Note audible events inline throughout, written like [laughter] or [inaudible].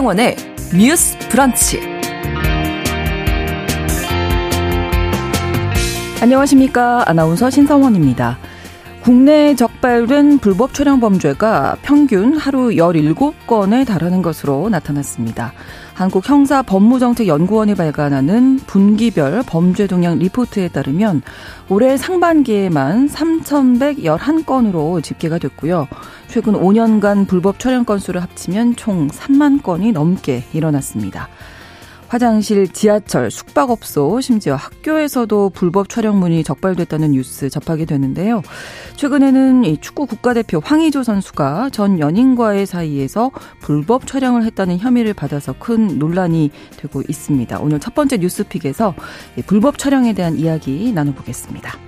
신성원의 뉴스 브런치. 안녕하십니까. 아나운서 신성원입니다. 국내에 적발된 불법 촬영 범죄가 평균 하루 17건에 달하는 것으로 나타났습니다. 한국 형사 법무정책 연구원이 발간하는 분기별 범죄 동향 리포트에 따르면 올해 상반기에만 3,111건으로 집계가 됐고요. 최근 5년간 불법 촬영 건수를 합치면 총 3만 건이 넘게 일어났습니다. 화장실, 지하철, 숙박업소, 심지어 학교에서도 불법 촬영문이 적발됐다는 뉴스 접하게 되는데요. 최근에는 이 축구 국가대표 황의조 선수가 전 연인과의 사이에서 불법 촬영을 했다는 혐의를 받아서 큰 논란이 되고 있습니다. 오늘 첫 번째 뉴스픽에서 불법 촬영에 대한 이야기 나눠보겠습니다.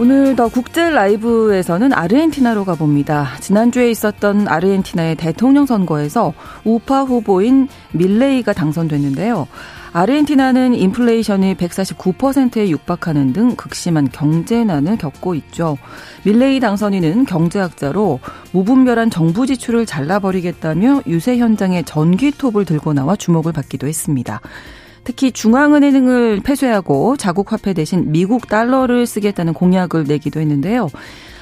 오늘 더 국제 라이브에서는 아르헨티나로 가봅니다. 지난주에 있었던 아르헨티나의 대통령 선거에서 우파 후보인 밀레이가 당선됐는데요. 아르헨티나는 인플레이션이 149%에 육박하는 등 극심한 경제난을 겪고 있죠. 밀레이 당선인은 경제학자로 무분별한 정부 지출을 잘라버리겠다며 유세 현장에 전기톱을 들고 나와 주목을 받기도 했습니다. 특히 중앙은행을 폐쇄하고 자국 화폐 대신 미국 달러를 쓰겠다는 공약을 내기도 했는데요.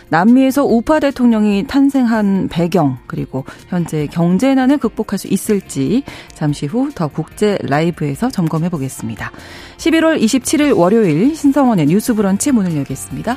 남미에서 우파 대통령이 탄생한 배경 그리고 현재 경제난을 극복할 수 있을지 잠시 후 더 국제 라이브에서 점검해 보겠습니다. 11월 27일 월요일 신성원의 뉴스 브런치 문을 열겠습니다.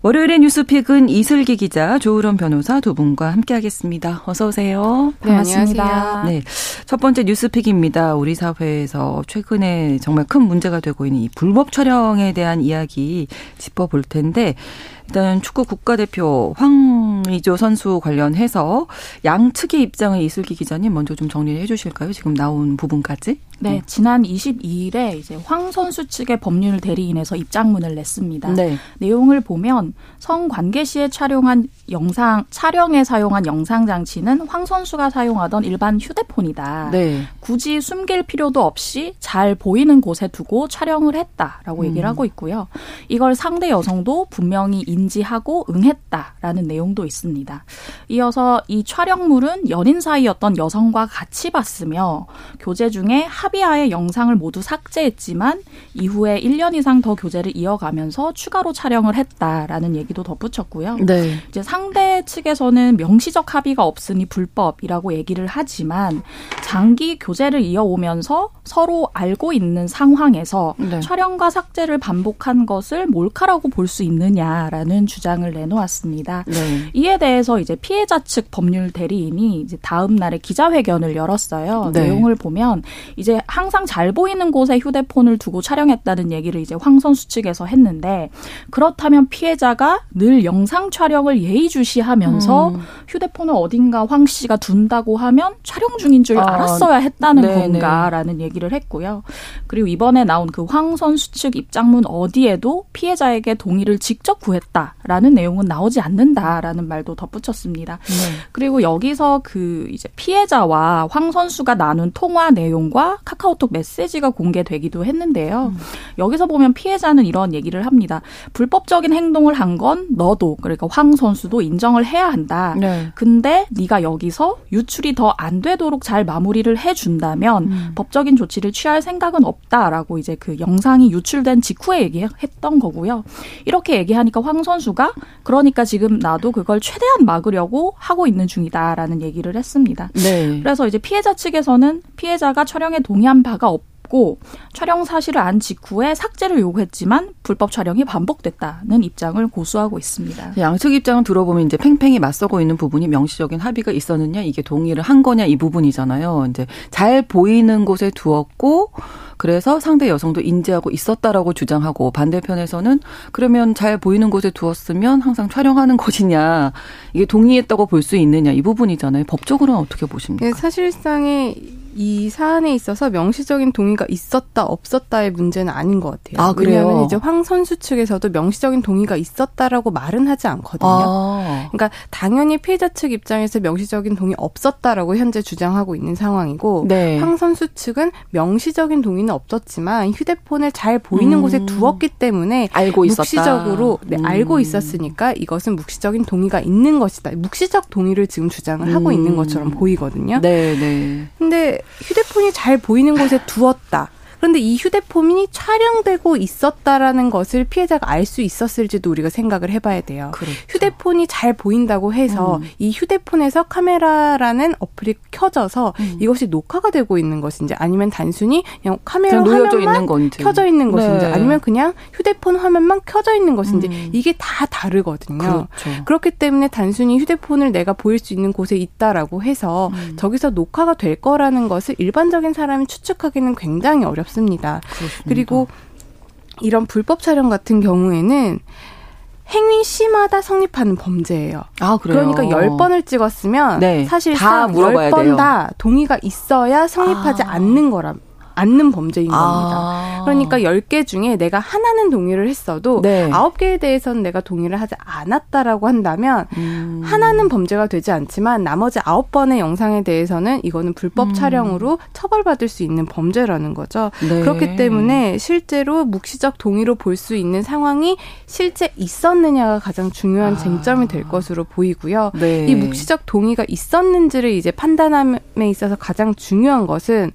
월요일의 뉴스픽은 이슬기 기자, 조으론 변호사 두 분과 함께하겠습니다. 어서 오세요. 네, 반갑습니다. 네, 첫 번째 뉴스픽입니다. 우리 사회에서 최근에 정말 큰 문제가 되고 있는 이 불법 촬영에 대한 이야기 짚어볼 텐데 일단 축구 국가대표 황의조 선수 관련해서 양측의 입장을 이슬기 기자님 먼저 좀 정리를 해주실까요? 지금 나온 부분까지. 네, 네. 지난 22일에 이제 황 선수 측의 법률 대리인에서 입장문을 냈습니다. 네. 내용을 보면 성관계 시에 촬영한 영상 촬영에 사용한 영상 장치는 황 선수가 사용하던 일반 휴대폰이다. 네. 굳이 숨길 필요도 없이 잘 보이는 곳에 두고 촬영을 했다라고 얘기를 음. 하고 있고요. 이걸 상대 여성도 분명히 인지하고 응했다라는 내용도 있습니다. 이어서 이 촬영물은 연인 사이였던 여성과 같이 봤으며 교제 중에 합의하에 영상을 모두 삭제했지만 이후에 1년 이상 더 교제를 이어가면서 추가로 촬영을 했다라는 얘기도 덧붙였고요. 네. 이제 상대 측에서는 명시적 합의가 없으니 불법이라고 얘기를 하지만 장기 교제를 이어오면서 서로 알고 있는 상황에서 네. 촬영과 삭제를 반복한 것을 몰카라고 볼 수 있느냐라는 주장을 내놓았습니다. 네. 이에 대해서 이제 피해자 측 법률 대리인이 이제 다음 날에 기자회견을 열었어요. 네. 내용을 보면 이제 항상 잘 보이는 곳에 휴대폰을 두고 촬영했다는 얘기를 이제 황 선수 측에서 했는데 그렇다면 피해자가 늘 영상 촬영을 예의주시하면서 음. 휴대폰을 어딘가 황 씨가 둔다고 하면 촬영 중인 줄 아, 알았어야 했다는 네네. 건가라는 얘기를 했고요. 그리고 이번에 나온 그 황 선수 측 입장문 어디에도 피해자에게 동의를 직접 구했다라는 내용은 나오지 않는다라는 말도 덧붙였습니다. 네. 그리고 여기서 그 이제 피해자와 황 선수가 나눈 통화 내용과 카카오톡 메시지가 공개되기도 했는데요. 음. 여기서 보면 피해자는 이런 얘기를 합니다. 불법적인 행동을 한 건 너도 그러니까 황 선수도 인정을 해야 한다. 네. 근데 네가 여기서 유출이 더 안 되도록 잘 마무리를 해준다면 음. 법적인 조치를 취할 생각은 없다라고 이제 그 영상이 유출된 직후에 얘기했던 거고요. 이렇게 얘기하니까 황 선수가 그러니까 지금 나도 그걸 최대한 막으려고 하고 있는 중이다라는 얘기를 했습니다. 네. 그래서 이제 피해자 측에서는 피해자가 촬영에 동 의한 바가 없 없고 촬영 사실을 안 직후에 삭제를 요구했지만 불법 촬영이 반복됐다는 입장을 고수하고 있습니다. 양측 입장을 들어보면 이제 팽팽히 맞서고 있는 부분이 명시적인 합의가 있었느냐 이게 동의를 한 거냐 이 부분이잖아요. 이제 잘 보이는 곳에 두었고 그래서 상대 여성도 인지하고 있었다라고 주장하고 반대편에서는 그러면 잘 보이는 곳에 두었으면 항상 촬영하는 [laughs] 곳이냐 이게 동의했다고 볼 수 있느냐 이 부분이잖아요. 법적으로는 어떻게 보십니까? 네, 사실상의 이 사안에 있어서 명시적인 동의가 있었다 없었다의 문제는 아닌 것 같아요. 아, 그래요? 왜냐하면 이제 황 선수 측에서도 명시적인 동의가 있었다라고 말은 하지 않거든요. 아. 그러니까 당연히 피해자 측 입장에서 명시적인 동의 없었다라고 현재 주장하고 있는 상황이고 네. 황 선수 측은 명시적인 동의는 없었지만 휴대폰을 잘 보이는 음. 곳에 두었기 때문에 알고 있었다. 묵시적으로 네, 음. 알고 있었으니까 이것은 묵시적인 동의가 있는 것이다. 묵시적 동의를 지금 주장을 음. 하고 있는 것처럼 보이거든요. 네, 네. 근데 휴대폰이 잘 보이는 곳에 두었다. 그런데 이 휴대폰이 촬영되고 있었다라는 것을 피해자가 알 수 있었을지도 우리가 생각을 해봐야 돼요. 그렇죠. 휴대폰이 잘 보인다고 해서 음. 이 휴대폰에서 카메라라는 어플이 켜져서 음. 이것이 녹화가 되고 있는 것인지 아니면 단순히 그냥 카메라 그냥 화면만 있는. 켜져 있는 것인지 네. 아니면 그냥 휴대폰 화면만 켜져 있는 것인지 음. 이게 다 다르거든요. 그렇죠. 그렇기 때문에 단순히 휴대폰을 내가 보일 수 있는 곳에 있다라고 해서 음. 저기서 녹화가 될 거라는 것을 일반적인 사람이 추측하기는 굉장히 어렵 습니다. 없습니다. 그렇습니다. 그리고 이런 불법 촬영 같은 경우에는 행위 시마다 성립하는 범죄예요. 아, 그래요? 그러니까 10번을 찍었으면 네, 사실상 10번 다 동의가 있어야 성립하지 아. 않는 거라 않는 범죄인 아. 겁니다. 그러니까 10개 중에 내가 하나는 동의를 했어도 네. 9개에 대해서는 내가 동의를 하지 않았다라고 한다면 음. 하나는 범죄가 되지 않지만 나머지 9번의 영상에 대해서는 이거는 불법 음. 촬영으로 처벌받을 수 있는 범죄라는 거죠. 네. 그렇기 때문에 실제로 묵시적 동의로 볼 수 있는 상황이 실제 있었느냐가 가장 중요한 아. 쟁점이 될 것으로 보이고요. 네. 이 묵시적 동의가 있었는지를 이제 판단함에 있어서 가장 중요한 것은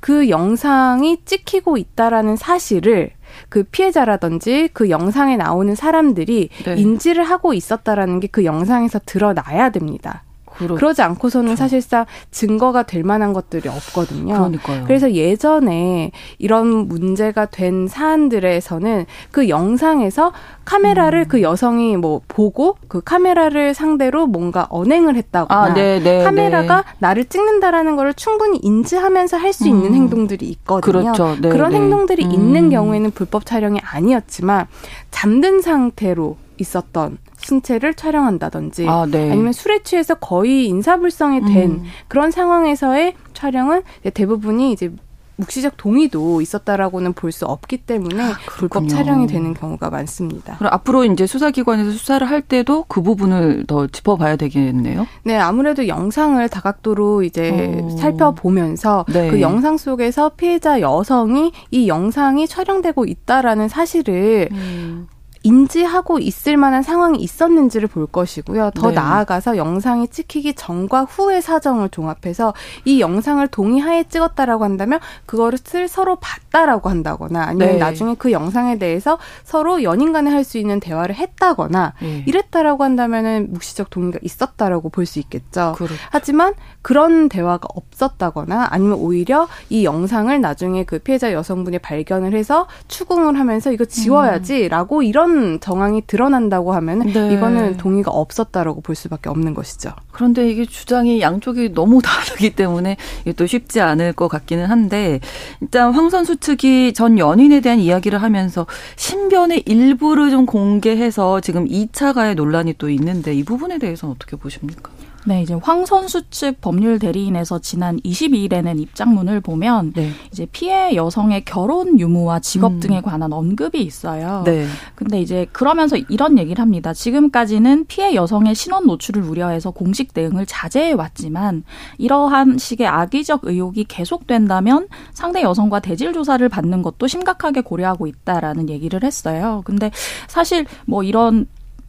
그 영상이 찍히고 있다라는 사실을 그 피해자라든지 그 영상에 나오는 사람들이 네. 인지를 하고 있었다라는 게 그 영상에서 드러나야 됩니다. 그렇죠. 그러지 않고서는 사실상 증거가 될 만한 것들이 없거든요. 그러니까요. 그래서 예전에 이런 문제가 된 사안들에서는 그 영상에서 카메라를 음. 그 여성이 뭐 보고 그 카메라를 상대로 뭔가 언행을 했다거나 아, 네, 네, 카메라가 네. 나를 찍는다라는 거를 충분히 인지하면서 할 수 있는 음. 행동들이 있거든요. 그렇죠. 네, 그런 네. 행동들이 음. 있는 경우에는 불법 촬영이 아니었지만 잠든 상태로 있었던 신체를 촬영한다든지 아, 네. 아니면 술에 취해서 거의 인사불성이 된 음. 그런 상황에서의 촬영은 대부분이 이제 묵시적 동의도 있었다라고는 볼 수 없기 때문에 아, 불법 촬영이 되는 경우가 많습니다. 그럼 앞으로 이제 수사기관에서 수사를 할 때도 그 부분을 더 짚어봐야 되겠네요. 네, 아무래도 영상을 다각도로 이제 오. 어. 살펴보면서 네. 그 영상 속에서 피해자 여성이 이 영상이 촬영되고 있다라는 사실을 음. 인지하고 있을 만한 상황이 있었는지를 볼 것이고요. 더 네. 나아가서 영상이 찍히기 전과 후의 사정을 종합해서 이 영상을 동의하에 찍었다라고 한다면 그거를 서로 봤다라고 한다거나 아니면 네. 나중에 그 영상에 대해서 서로 연인 간에 할 수 있는 대화를 했다거나 네. 이랬다라고 한다면은 묵시적 동의가 있었다라고 볼 수 있겠죠. 그렇죠. 하지만 그런 대화가 없었다거나 아니면 오히려 이 영상을 나중에 그 피해자 여성분이 발견을 해서 추궁을 하면서 이거 지워야지라고 음. 이런 이런 정황이 드러난다고 하면 네. 이거는 동의가 없었다라고 볼 수밖에 없는 것이죠. 그런데 이게 주장이 양쪽이 너무 [laughs] 다르기 때문에 이게 또 쉽지 않을 것 같기는 한데 일단 황 선수 측이 전 연인에 대한 이야기를 하면서 신변의 일부를 좀 공개해서 지금 2차 가해 논란이 또 있는데 이 부분에 대해서는 어떻게 보십니까? 네, 이제 황 선수 측 법률 대리인에서 지난 22일에 낸 입장문을 보면 네. 이제 피해 여성의 결혼 유무와 직업 음. 등에 관한 언급이 있어요. 네. 근데 이제 그러면서 이런 얘기를 합니다. 지금까지는 피해 여성의 신원 노출을 우려해서 공식 대응을 자제해 왔지만 이러한 식의 악의적 의혹이 계속된다면 상대 여성과 대질 조사를 받는 것도 심각하게 고려하고 있다라는 얘기를 했어요. 근데 사실 뭐 이런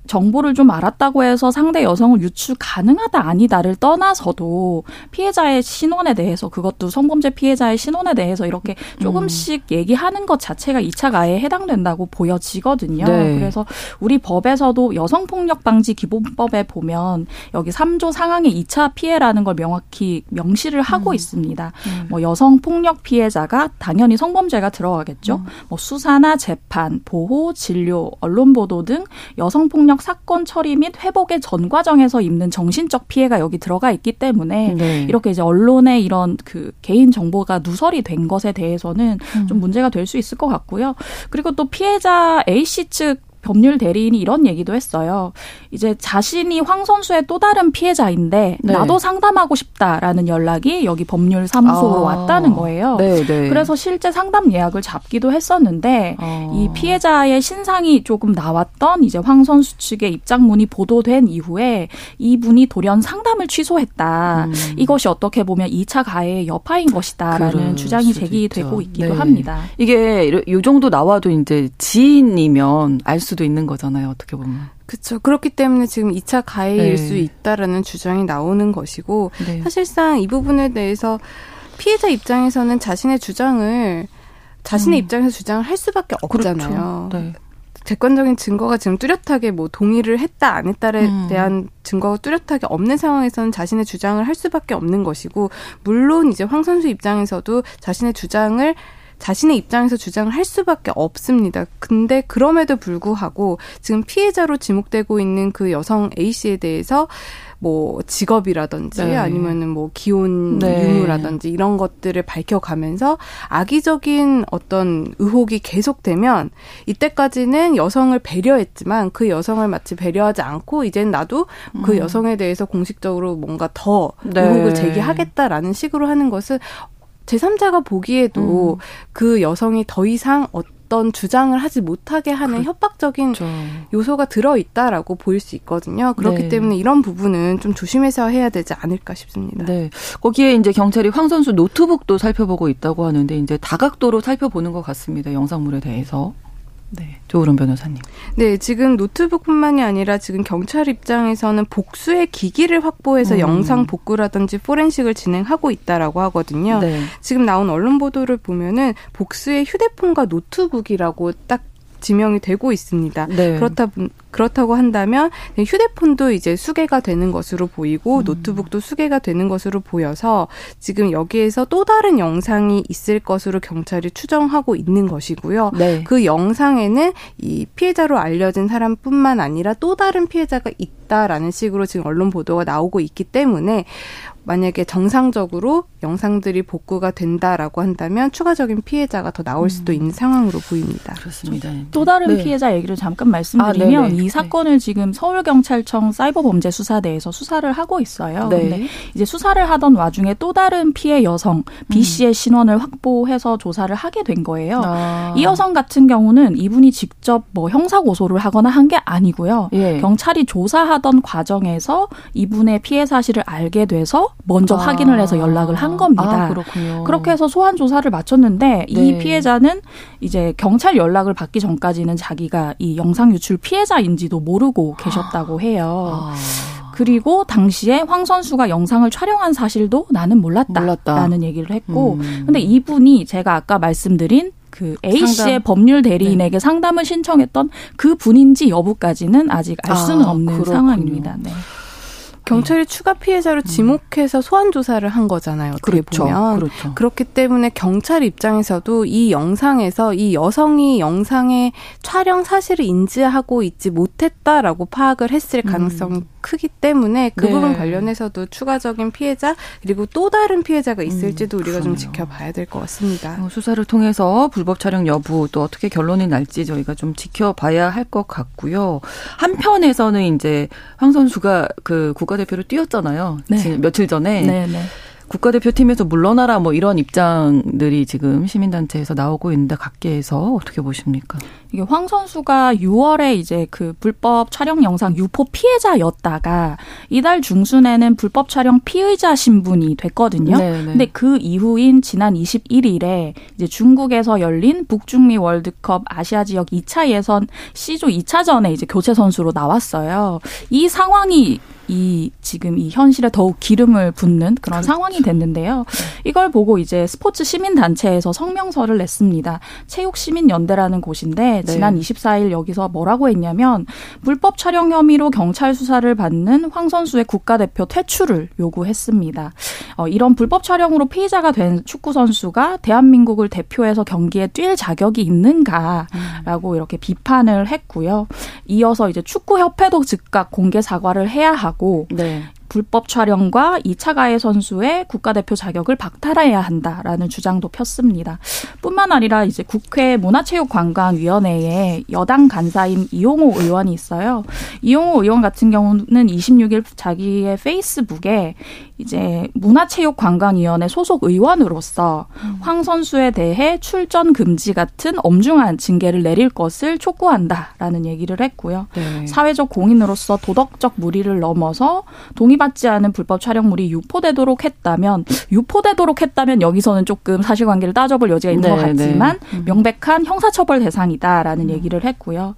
정보를 좀 알았다고 해서 상대 여성을 유출 가능하다 아니다를 떠나서도 피해자의 신원에 대해서 그것도 성범죄 피해자의 신원에 대해서 이렇게 조금씩 음. 얘기하는 것 자체가 2차 가해에 해당된다고 보여지거든요. 네. 그래서 우리 법에서도 여성폭력 방지 기본법에 보면 여기 3조 상항의 2차 피해라는 걸 명확히 명시를 하고 음. 있습니다. 음. 뭐 여성폭력 피해자가 당연히 성범죄가 들어가겠죠. 음. 뭐 수사나 재판, 보호, 진료, 언론 보도 등 여성폭력 사건 처리 및 회복의 전 과정에서 입는 정신적 피해가 여기 들어가 있기 때문에 네. 이렇게 이제 언론의 이런 그 개인 정보가 누설이 된 것에 대해서는 음. 좀 문제가 될 수 있을 것 같고요. 그리고 또 피해자 A 씨 측 법률 대리인이 이런 얘기도 했어요. 이제 자신이 황 선수의 또 다른 피해자인데 네. 나도 상담하고 싶다라는 연락이 여기 법률 사무소로 아. 왔다는 거예요. 네, 네. 그래서 실제 상담 예약을 잡기도 했었는데 아. 이 피해자의 신상이 조금 나왔던 이제 황 선수 측의 입장문이 보도된 이후에 이분이 돌연 상담을 취소했다. 음. 이것이 어떻게 보면 2차 가해의 여파인 것이다라는 주장이 제기되고 있기도 네. 합니다. 이게 이 정도 나와도 이제 지인이면 알수 도 있는 거잖아요. 어떻게 보면. 그렇죠. 그렇기 때문에 지금 2차 가해일 네. 수 있다라는 주장이 나오는 것이고 네. 사실상 이 부분에 대해서 피해자 입장에서는 자신의 주장을 자신의 음. 입장에서 주장을 할 수밖에 없잖아요. 그렇죠. 네. 객관적인 증거가 지금 뚜렷하게 뭐 동의를 했다 안 했다에 음. 대한 증거가 뚜렷하게 없는 상황에서는 자신의 주장을 할 수밖에 없는 것이고 물론 이제 황 선수 입장에서도 자신의 주장을 자신의 입장에서 주장을 할 수밖에 없습니다. 근데 그럼에도 불구하고 지금 피해자로 지목되고 있는 그 여성 A 씨에 대해서 뭐 직업이라든지 네. 아니면은 뭐 기혼 네. 유무라든지 이런 것들을 밝혀가면서 악의적인 어떤 의혹이 계속되면 이때까지는 여성을 배려했지만 그 여성을 마치 배려하지 않고 이젠 나도 그 음. 여성에 대해서 공식적으로 뭔가 더 네. 의혹을 제기하겠다라는 식으로 하는 것은 제3자가 보기에도 음. 그 여성이 더 이상 어떤 주장을 하지 못하게 하는 그렇죠. 협박적인 요소가 들어있다라고 보일 수 있거든요. 그렇기 네. 때문에 이런 부분은 좀 조심해서 해야 되지 않을까 싶습니다. 네. 거기에 이제 경찰이 황 선수 노트북도 살펴보고 있다고 하는데 이제 다각도로 살펴보는 것 같습니다. 영상물에 대해서. 네. 조을원 변호사님. 네, 지금 노트북뿐만이 아니라 지금 경찰 입장에서는 복수의 기기를 확보해서 음. 영상 복구라든지 포렌식을 진행하고 있다라고 하거든요. 네. 지금 나온 언론 보도를 보면은 복수의 휴대폰과 노트북이라고 딱 지명이 되고 있습니다. 네. 그렇다 그렇다고 한다면 휴대폰도 이제 수개가 되는 것으로 보이고 음. 노트북도 수개가 되는 것으로 보여서 지금 여기에서 또 다른 영상이 있을 것으로 경찰이 추정하고 있는 것이고요. 네. 그 영상에는 이 피해자로 알려진 사람뿐만 아니라 또 다른 피해자가 있다라는 식으로 지금 언론 보도가 나오고 있기 때문에 만약에 정상적으로 영상들이 복구가 된다라고 한다면 추가적인 피해자가 더 나올 수도 음. 있는 상황으로 보입니다. 그렇습니다. 또 다른 네. 피해자 얘기를 잠깐 말씀드리면 아, 이 사건을 네. 지금 서울경찰청 사이버범죄수사대에서 수사를 하고 있어요. 네. 근데 이제 수사를 하던 와중에 또 다른 피해 여성 B 음. 씨의 신원을 확보해서 조사를 하게 된 거예요. 아. 이 여성 같은 경우는 이분이 직접 뭐 형사 고소를 하거나 한 게 아니고요. 예. 경찰이 조사하던 과정에서 이분의 피해 사실을 알게 돼서 먼저 아. 확인을 해서 연락을 한 겁니다. 아, 그렇군요. 그렇게 해서 소환 조사를 마쳤는데 네. 이 피해자는 이제 경찰 연락을 받기 전까지는 자기가 이 영상 유출 피해자인지도 모르고 계셨다고 해요. 아. 그리고 당시에 황 선수가 영상을 촬영한 사실도 나는 몰랐다 라는 몰랐다. 얘기를 했고, 음. 근데 이분이 제가 아까 말씀드린 그 A 씨의 법률 대리인에게 네. 상담을 신청했던 그 분인지 여부까지는 아직 알 수는 아, 없는 그렇군요. 상황입니다. 네. 경찰이 네. 추가 피해자로 음. 지목해서 소환 조사를 한 거잖아요. 어떻게 그렇죠. 보면 그렇죠. 그렇기 때문에 경찰 입장에서도 이 영상에서 이 여성이 영상의 촬영 사실을 인지하고 있지 못했다라고 파악을 했을 가능성이 음. 크기 때문에 그 네. 부분 관련해서도 추가적인 피해자 그리고 또 다른 피해자가 있을지도 음, 우리가 그러네요. 좀 지켜봐야 될 것 같습니다. 어, 수사를 통해서 불법 촬영 여부 또 어떻게 결론이 날지 저희가 좀 지켜봐야 할 것 같고요. 한편에서는 이제 황 선수가 그 국가대표로 뛰었잖아요. 네. 며칠 전에. 네, 네. 국가대표팀에서 물러나라 뭐 이런 입장들이 지금 시민단체에서 나오고 있는데 각계에서 어떻게 보십니까? 이게 황 선수가 6월에 이제 그 불법 촬영 영상 유포 피해자였다가 이달 중순에는 불법 촬영 피의자 신분이 됐거든요. 네네. 네. 근데 그 이후인 지난 21일에 이제 중국에서 열린 북중미 월드컵 아시아 지역 2차 예선 C조 2차전에 이제 교체 선수로 나왔어요. 이 상황이 이 지금 이 현실에 더욱 기름을 붓는 그런 그렇죠. 상황이 됐는데요. 이걸 보고 이제 스포츠 시민 단체에서 성명서를 냈습니다. 체육 시민 연대라는 곳인데 네. 지난 24일 여기서 뭐라고 했냐면 불법 촬영 혐의로 경찰 수사를 받는 황 선수의 국가대표 퇴출을 요구했습니다. 어, 이런 불법 촬영으로 피의자가 된 축구 선수가 대한민국을 대표해서 경기에 뛸 자격이 있는가라고 이렇게 비판을 했고요. 이어서 이제 축구 협회도 즉각 공개 사과를 해야 하고 하고 네. 불법 촬영과 2차 가해 선수의 국가대표 자격을 박탈해야 한다라는 주장도 폈습니다. 뿐만 아니라 이제 국회 문화체육관광위원회에 여당 간사인 이용호 의원이 있어요. 이용호 의원 같은 경우는 26일 자기의 페이스북에 이제 문화체육관광위원회 소속 의원으로서 음. 황 선수에 대해 출전 금지 같은 엄중한 징계를 내릴 것을 촉구한다라는 얘기를 했고요. 네. 사회적 공인으로서 도덕적 무리를 넘어서 동의 받지 않은 불법 촬영물이 유포되도록 했다면 유포되도록 했다면 여기서는 조금 사실관계를 따져볼 여지가 있는 네, 것 같지만 네. 음. 명백한 형사처벌 대상이다라는 음. 얘기를 했고요.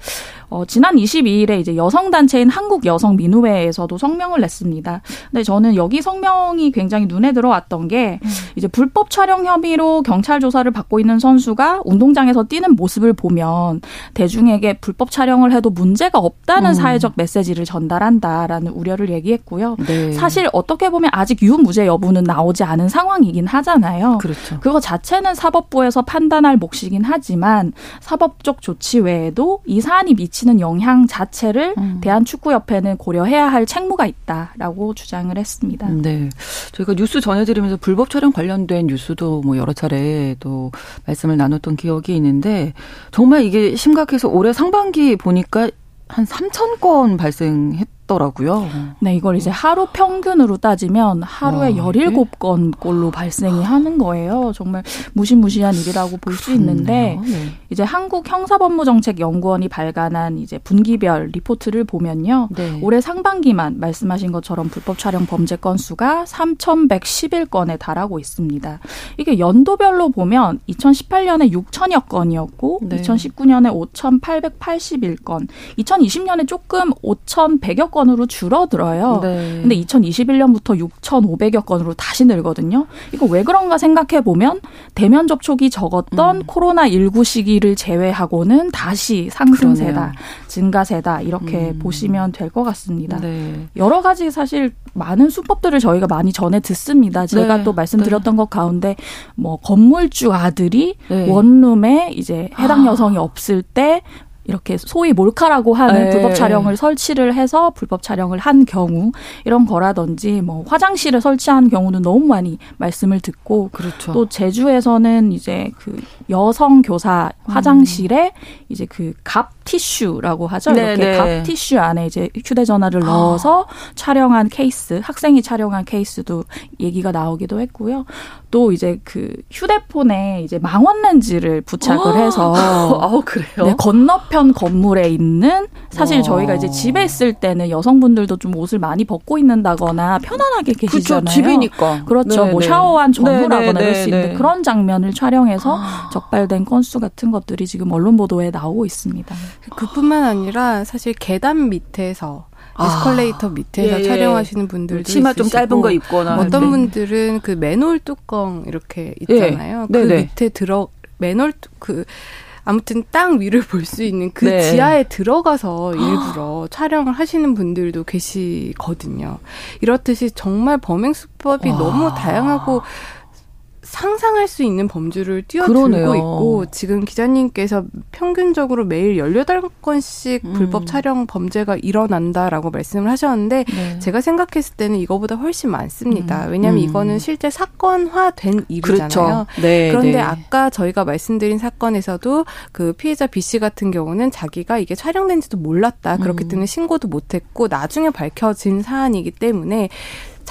어, 지난 22일에 이제 여성 단체인 한국 여성 민우회에서도 성명을 냈습니다. 근데 저는 여기 성명이 굉장히 눈에 들어왔던 게 음. 이제 불법 촬영 혐의로 경찰 조사를 받고 있는 선수가 운동장에서 뛰는 모습을 보면 대중에게 불법 촬영을 해도 문제가 없다는 음. 사회적 메시지를 전달한다라는 우려를 얘기했고요. 네. 사실 어떻게 보면 아직 유무죄 여부는 나오지 않은 상황이긴 하잖아요. 그렇죠. 그거 자체는 사법부에서 판단할 몫이긴 하지만 사법적 조치 외에도 이 사안이 미친 미치는 영향 자체를 음. 대한축구협회는 고려해야 할 책무가 있다라고 주장을 했습니다. 네. 저희가 뉴스 전해드리면서 불법 촬영 관련된 뉴스도 뭐 여러 차례 또 말씀을 나눴던 기억이 있는데 정말 이게 심각해서 올해 상반기 보니까 한 3천 건 발생했 더라고요. 네, 이걸 이제 하루 평균으로 따지면 하루에 아, 17건 꼴로 발생이 하는 거예요. 정말 무시무시한 일이라고 볼 수 있는데 네. 이제 한국 형사법무정책연구원이 발간한 이제 분기별 리포트를 보면요. 네. 올해 상반기만 말씀하신 것처럼 불법 촬영 범죄 건수가 3,111건에 달하고 있습니다. 이게 연도별로 보면 2018년에 6천여 건이었고 네. 2019년에 5,881건, 2020년에 조금 5,100여 건으로 줄어들어요. 네. 근데 2021년부터 6,500여 건으로 다시 늘거든요. 이거 왜 그런가 생각해 보면 대면 접촉이 적었던 음. 코로나 19 시기를 제외하고는 다시 상승세다, 그러네요. 증가세다 이렇게 음. 보시면 될 것 같습니다. 네. 여러 가지 사실 많은 수법들을 저희가 많이 전해 듣습니다. 제가 네. 또 말씀드렸던 네. 것 가운데 뭐 건물주 아들이 네. 원룸에 이제 해당 아. 여성이 없을 때 이렇게 소위 몰카라고 하는 네. 불법 촬영을 설치를 해서 불법 촬영을 한 경우 이런 거라든지 뭐 화장실에 설치한 경우는 너무 많이 말씀을 듣고 그렇죠. 또 제주에서는 이제 그 여성 교사 화장실에 음. 이제 그 갑 티슈라고 하죠. 네 이렇게 네. 갑 티슈 안에 이제 휴대전화를 아. 넣어서 촬영한 케이스, 학생이 촬영한 케이스도 얘기가 나오기도 했고요. 또 이제 그 휴대폰에 이제 망원 렌즈를 부착을 아. 해서 [laughs] 아, 그래요? 네, 건너 편 건물에 있는 사실 와. 저희가 이제 집에 있을 때는 여성분들도 좀 옷을 많이 벗고 있는다거나 편안하게 계시잖아요. 그렇죠. 집이니까. 그렇죠. 뭐 네네. 뭐 샤워한 전후라거나 이럴 수 있는 그런 장면을 촬영해서 아. 적발된 건수 같은 것들이 지금 언론 보도에 나오고 있습니다. 그뿐만 아니라 사실 계단 밑에서 에스컬레이터 아, 밑에서 예, 예. 촬영하시는 분들도 치마 있으시고, 좀 짧은 거 입거나 어떤 네. 분들은 그 맨홀 뚜껑 이렇게 있잖아요. 예. 그 밑에 들어 맨홀 그 아무튼 땅 위를 [laughs] 볼 수 있는 그 네. 지하에 들어가서 일부러 촬영을 하시는 분들도 계시거든요. 이렇듯이 정말 범행 수법이 와. 너무 다양하고 상상할 수 있는 범주를 뛰어들고 있고 지금 기자님께서 평균적으로 매일 18건씩 음. 불법 촬영 범죄가 일어난다라고 말씀을 하셨는데 네. 제가 생각했을 때는 이거보다 훨씬 많습니다. 음. 왜냐하면 음. 이거는 실제 사건화된 일이잖아요. 그렇죠. 네, 그런데 네. 아까 저희가 말씀드린 사건에서도 그 피해자 B 씨 같은 경우는 자기가 이게 촬영된지도 몰랐다. 그렇기 음. 때문에 신고도 못했고 나중에 밝혀진 사안이기 때문에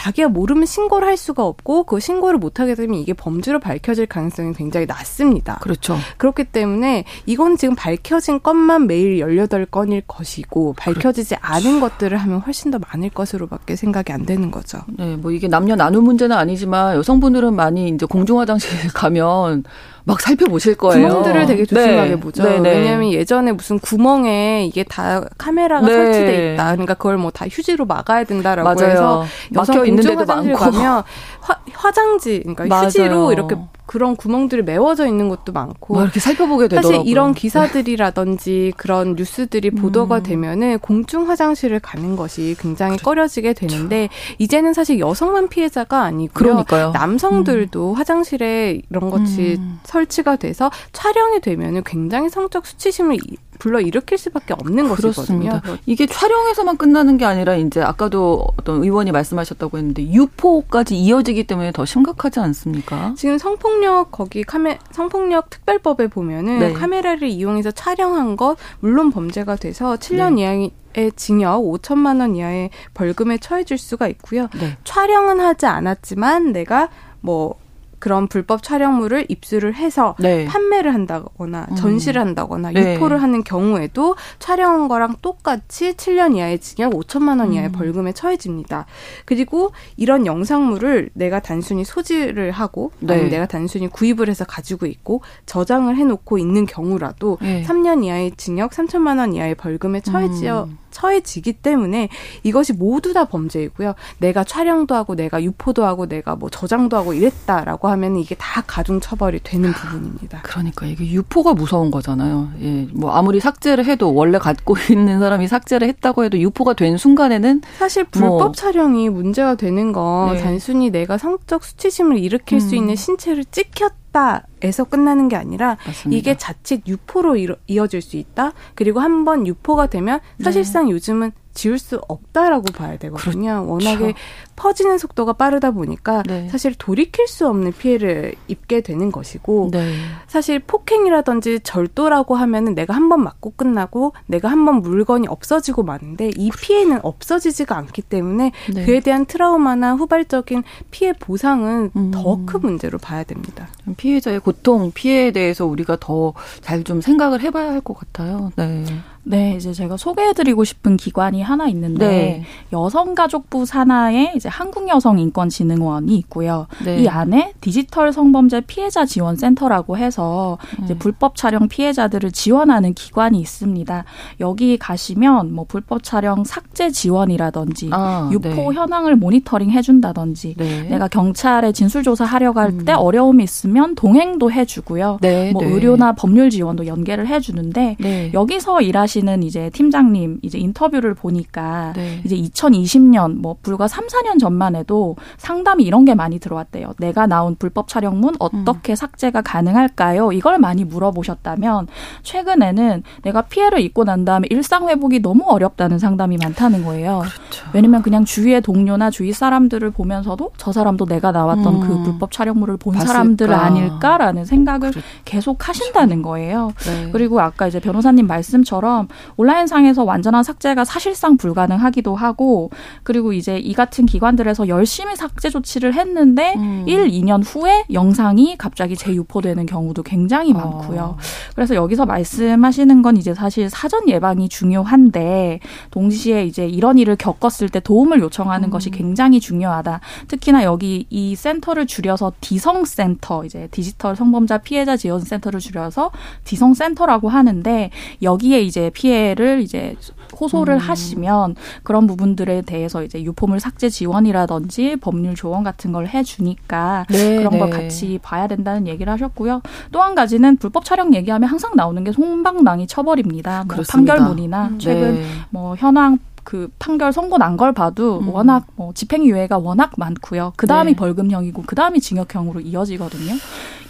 자기가 모르면 신고를 할 수가 없고 그 신고를 못 하게 되면 이게 범죄로 밝혀질 가능성이 굉장히 낮습니다. 그렇죠. 그렇기 때문에 이건 지금 밝혀진 것만 매일 18건일 것이고 밝혀지지 않은 것들을 하면 훨씬 더 많을 것으로밖에 생각이 안 되는 거죠. 네, 뭐 이게 남녀 나눔 문제는 아니지만 여성분들은 많이 이제 공중 화장실 [laughs] 가면 막 살펴보실 거예요. 구멍들을 되게 조심하게 네. 보죠. 네네. 네. 왜냐하면 예전에 무슨 구멍에 이게 다 카메라가 네. 설치돼 있다. 그러니까 그걸 뭐 다 휴지로 막아야 된다라고 맞아요. 해서 막혀 있는 데도 많고 가면 화, 장지 그러니까 맞아요. 휴지로 이렇게 그런 구멍들이 메워져 있는 것도 많고 이렇게 살펴보게 되더라고요. 사실 이런 기사들이라든지 그런 뉴스들이 보도가 음. 되면은 공중 화장실을 가는 것이 굉장히 그렇죠. 꺼려지게 되는데 이제는 사실 여성만 피해자가 아니고요. 그러니까요. 남성들도 음. 화장실에 이런 것이 음. 설치가 돼서 촬영이 되면은 굉장히 성적 수치심을 불러 일으킬 수밖에 없는 그렇습니다. 것이거든요. 이게 촬영에서만 끝나는 게 아니라 이제 아까도 어떤 의원이 말씀하셨다고 했는데 유포까지 이어지기 때문에 더 심각하지 않습니까? 지금 성폭력 거기 카메 성폭력 특별법에 보면은 네. 카메라를 이용해서 촬영한 것 물론 범죄가 돼서 7년 네. 이하의 의 징역 5천만 원 이하의 벌금에 처해질 수가 있고요. 네. 촬영은 하지 않았지만 내가 뭐 그런 불법 촬영물을 입수를 해서 네. 판매를 한다거나 음. 전시를 한다거나 네. 유포를 하는 경우에도 촬영한 거랑 똑같이 7년 이하의 징역 5천만 원 이하의 음. 벌금에 처해집니다. 그리고 이런 영상물을 내가 단순히 소지를 하고 네. 아니면 내가 단순히 구입을 해서 가지고 있고 저장을 해놓고 있는 경우라도 네. 3년 이하의 징역 3천만 원 이하의 벌금에 처해지어 음. 처해지기 때문에 이것이 모두 다 범죄이고요. 내가 촬영도 하고 내가 유포도 하고 내가 뭐 저장도 하고 이랬다라고 하면 이게 다 가중 처벌이 되는 부분입니다. 그러니까 이게 유포가 무서운 거잖아요. 예. 뭐 아무리 삭제를 해도 원래 갖고 [laughs] 있는 사람이 삭제를 했다고 해도 유포가 된 순간에는 사실 불법 뭐. 촬영이 문제가 되는 건 네. 단순히 내가 성적 수치심을 일으킬 음. 수 있는 신체를 찍혔 했다 에서 끝나는 게 아니라 맞습니다. 이게 자칫 유포로 이어질 수 있다. 그리고 한 번 유포가 되면 사실상 네. 요즘은 지울 수 없다라고 봐야 되거든요. 그렇죠. 워낙에 퍼지는 속도가 빠르다 보니까 네. 사실 돌이킬 수 없는 피해를 입게 되는 것이고 네. 사실 폭행이라든지 절도라고 하면은 내가 한 번 맞고 끝나고 내가 한 번 물건이 없어지고 마는데 이 그렇죠. 피해는 없어지지가 않기 때문에 네. 그에 대한 트라우마나 후발적인 피해 보상은 음. 더큰 문제로 봐야 됩니다. 피해자의 고 통, 피해에 대해서 우리가 더 잘 좀 생각을 해봐야 할 것 같아요. 네. 네, 이제 제가 소개해드리고 싶은 기관이 하나 있는데 네. 여성가족부 산하에 이제 한국여성인권진흥원이 있고요. 네. 이 안에 디지털 성범죄 피해자 지원 센터라고 해서 이제 음. 불법 촬영 피해자들을 지원하는 기관이 있습니다. 여기 가시면 뭐 불법 촬영 삭제 지원이라든지 아, 유포 네. 현황을 모니터링 해준다든지 네. 내가 경찰에 진술 조사하려고 할때 음. 어려움이 있으면 동행도 해주고요. 네, 뭐 네. 의료나 법률 지원도 연계를 해주는데 여기서 일하시 하시는 이제 팀장님 이제 인터뷰를 보니까 네. 이제 2020년 뭐 불과 3, 4년 전만 해도 상담이 이런 게 많이 들어왔대요. 내가 나온 불법 촬영문 어떻게 음. 삭제가 가능할까요? 이걸 많이 물어보셨다면 최근에는 내가 피해를 입고 난 다음에 일상 회복이 너무 어렵다는 상담이 많다는 거예요. 그렇죠. 왜냐면 그냥 주위의 동료나 주위 사람들을 보면서도 저 사람도 내가 나왔던 그 음. 그 불법 촬영물을 본 봤을까? 사람들 아닐까라는 생각을 그렇죠. 계속 하신다는 거예요. 네. 그리고 아까 이제 변호사님 말씀처럼 것처럼 온라인상에서 완전한 삭제가 사실상 불가능하기도 하고 그리고 이제 이 같은 기관들에서 열심히 삭제 조치를 했는데 음. 1, 2년 후에 영상이 갑자기 재유포되는 경우도 굉장히 어. 많고요. 그래서 여기서 말씀하시는 건 이제 사실 사전 예방이 중요한데 동시에 이제 이런 일을 겪었을 때 도움을 요청하는 음. 것이 굉장히 중요하다. 특히나 여기 이 센터를 줄여서 디성 센터 이제 디지털 성범죄 피해자 지원 센터를 줄여서 디성 센터라고 하는데 여기에 이제 피해를 이제 호소를 음. 하시면 그런 부분들에 대해서 이제 유포물 삭제 지원이라든지 법률 조언 같은 걸 해주니까 네, 그런 네. 걸 같이 봐야 된다는 얘기를 하셨고요. 또 한 가지는 불법 촬영 얘기하면 항상 나오는 게 송방망이 처벌입니다. 뭐 판결문이나 음. 최근 네. 뭐 현황 그 판결 선고 난 걸 봐도 음. 워낙 뭐 집행유예가 워낙 많고요. 그 다음이 네. 벌금형이고 그 다음이 징역형으로 이어지거든요.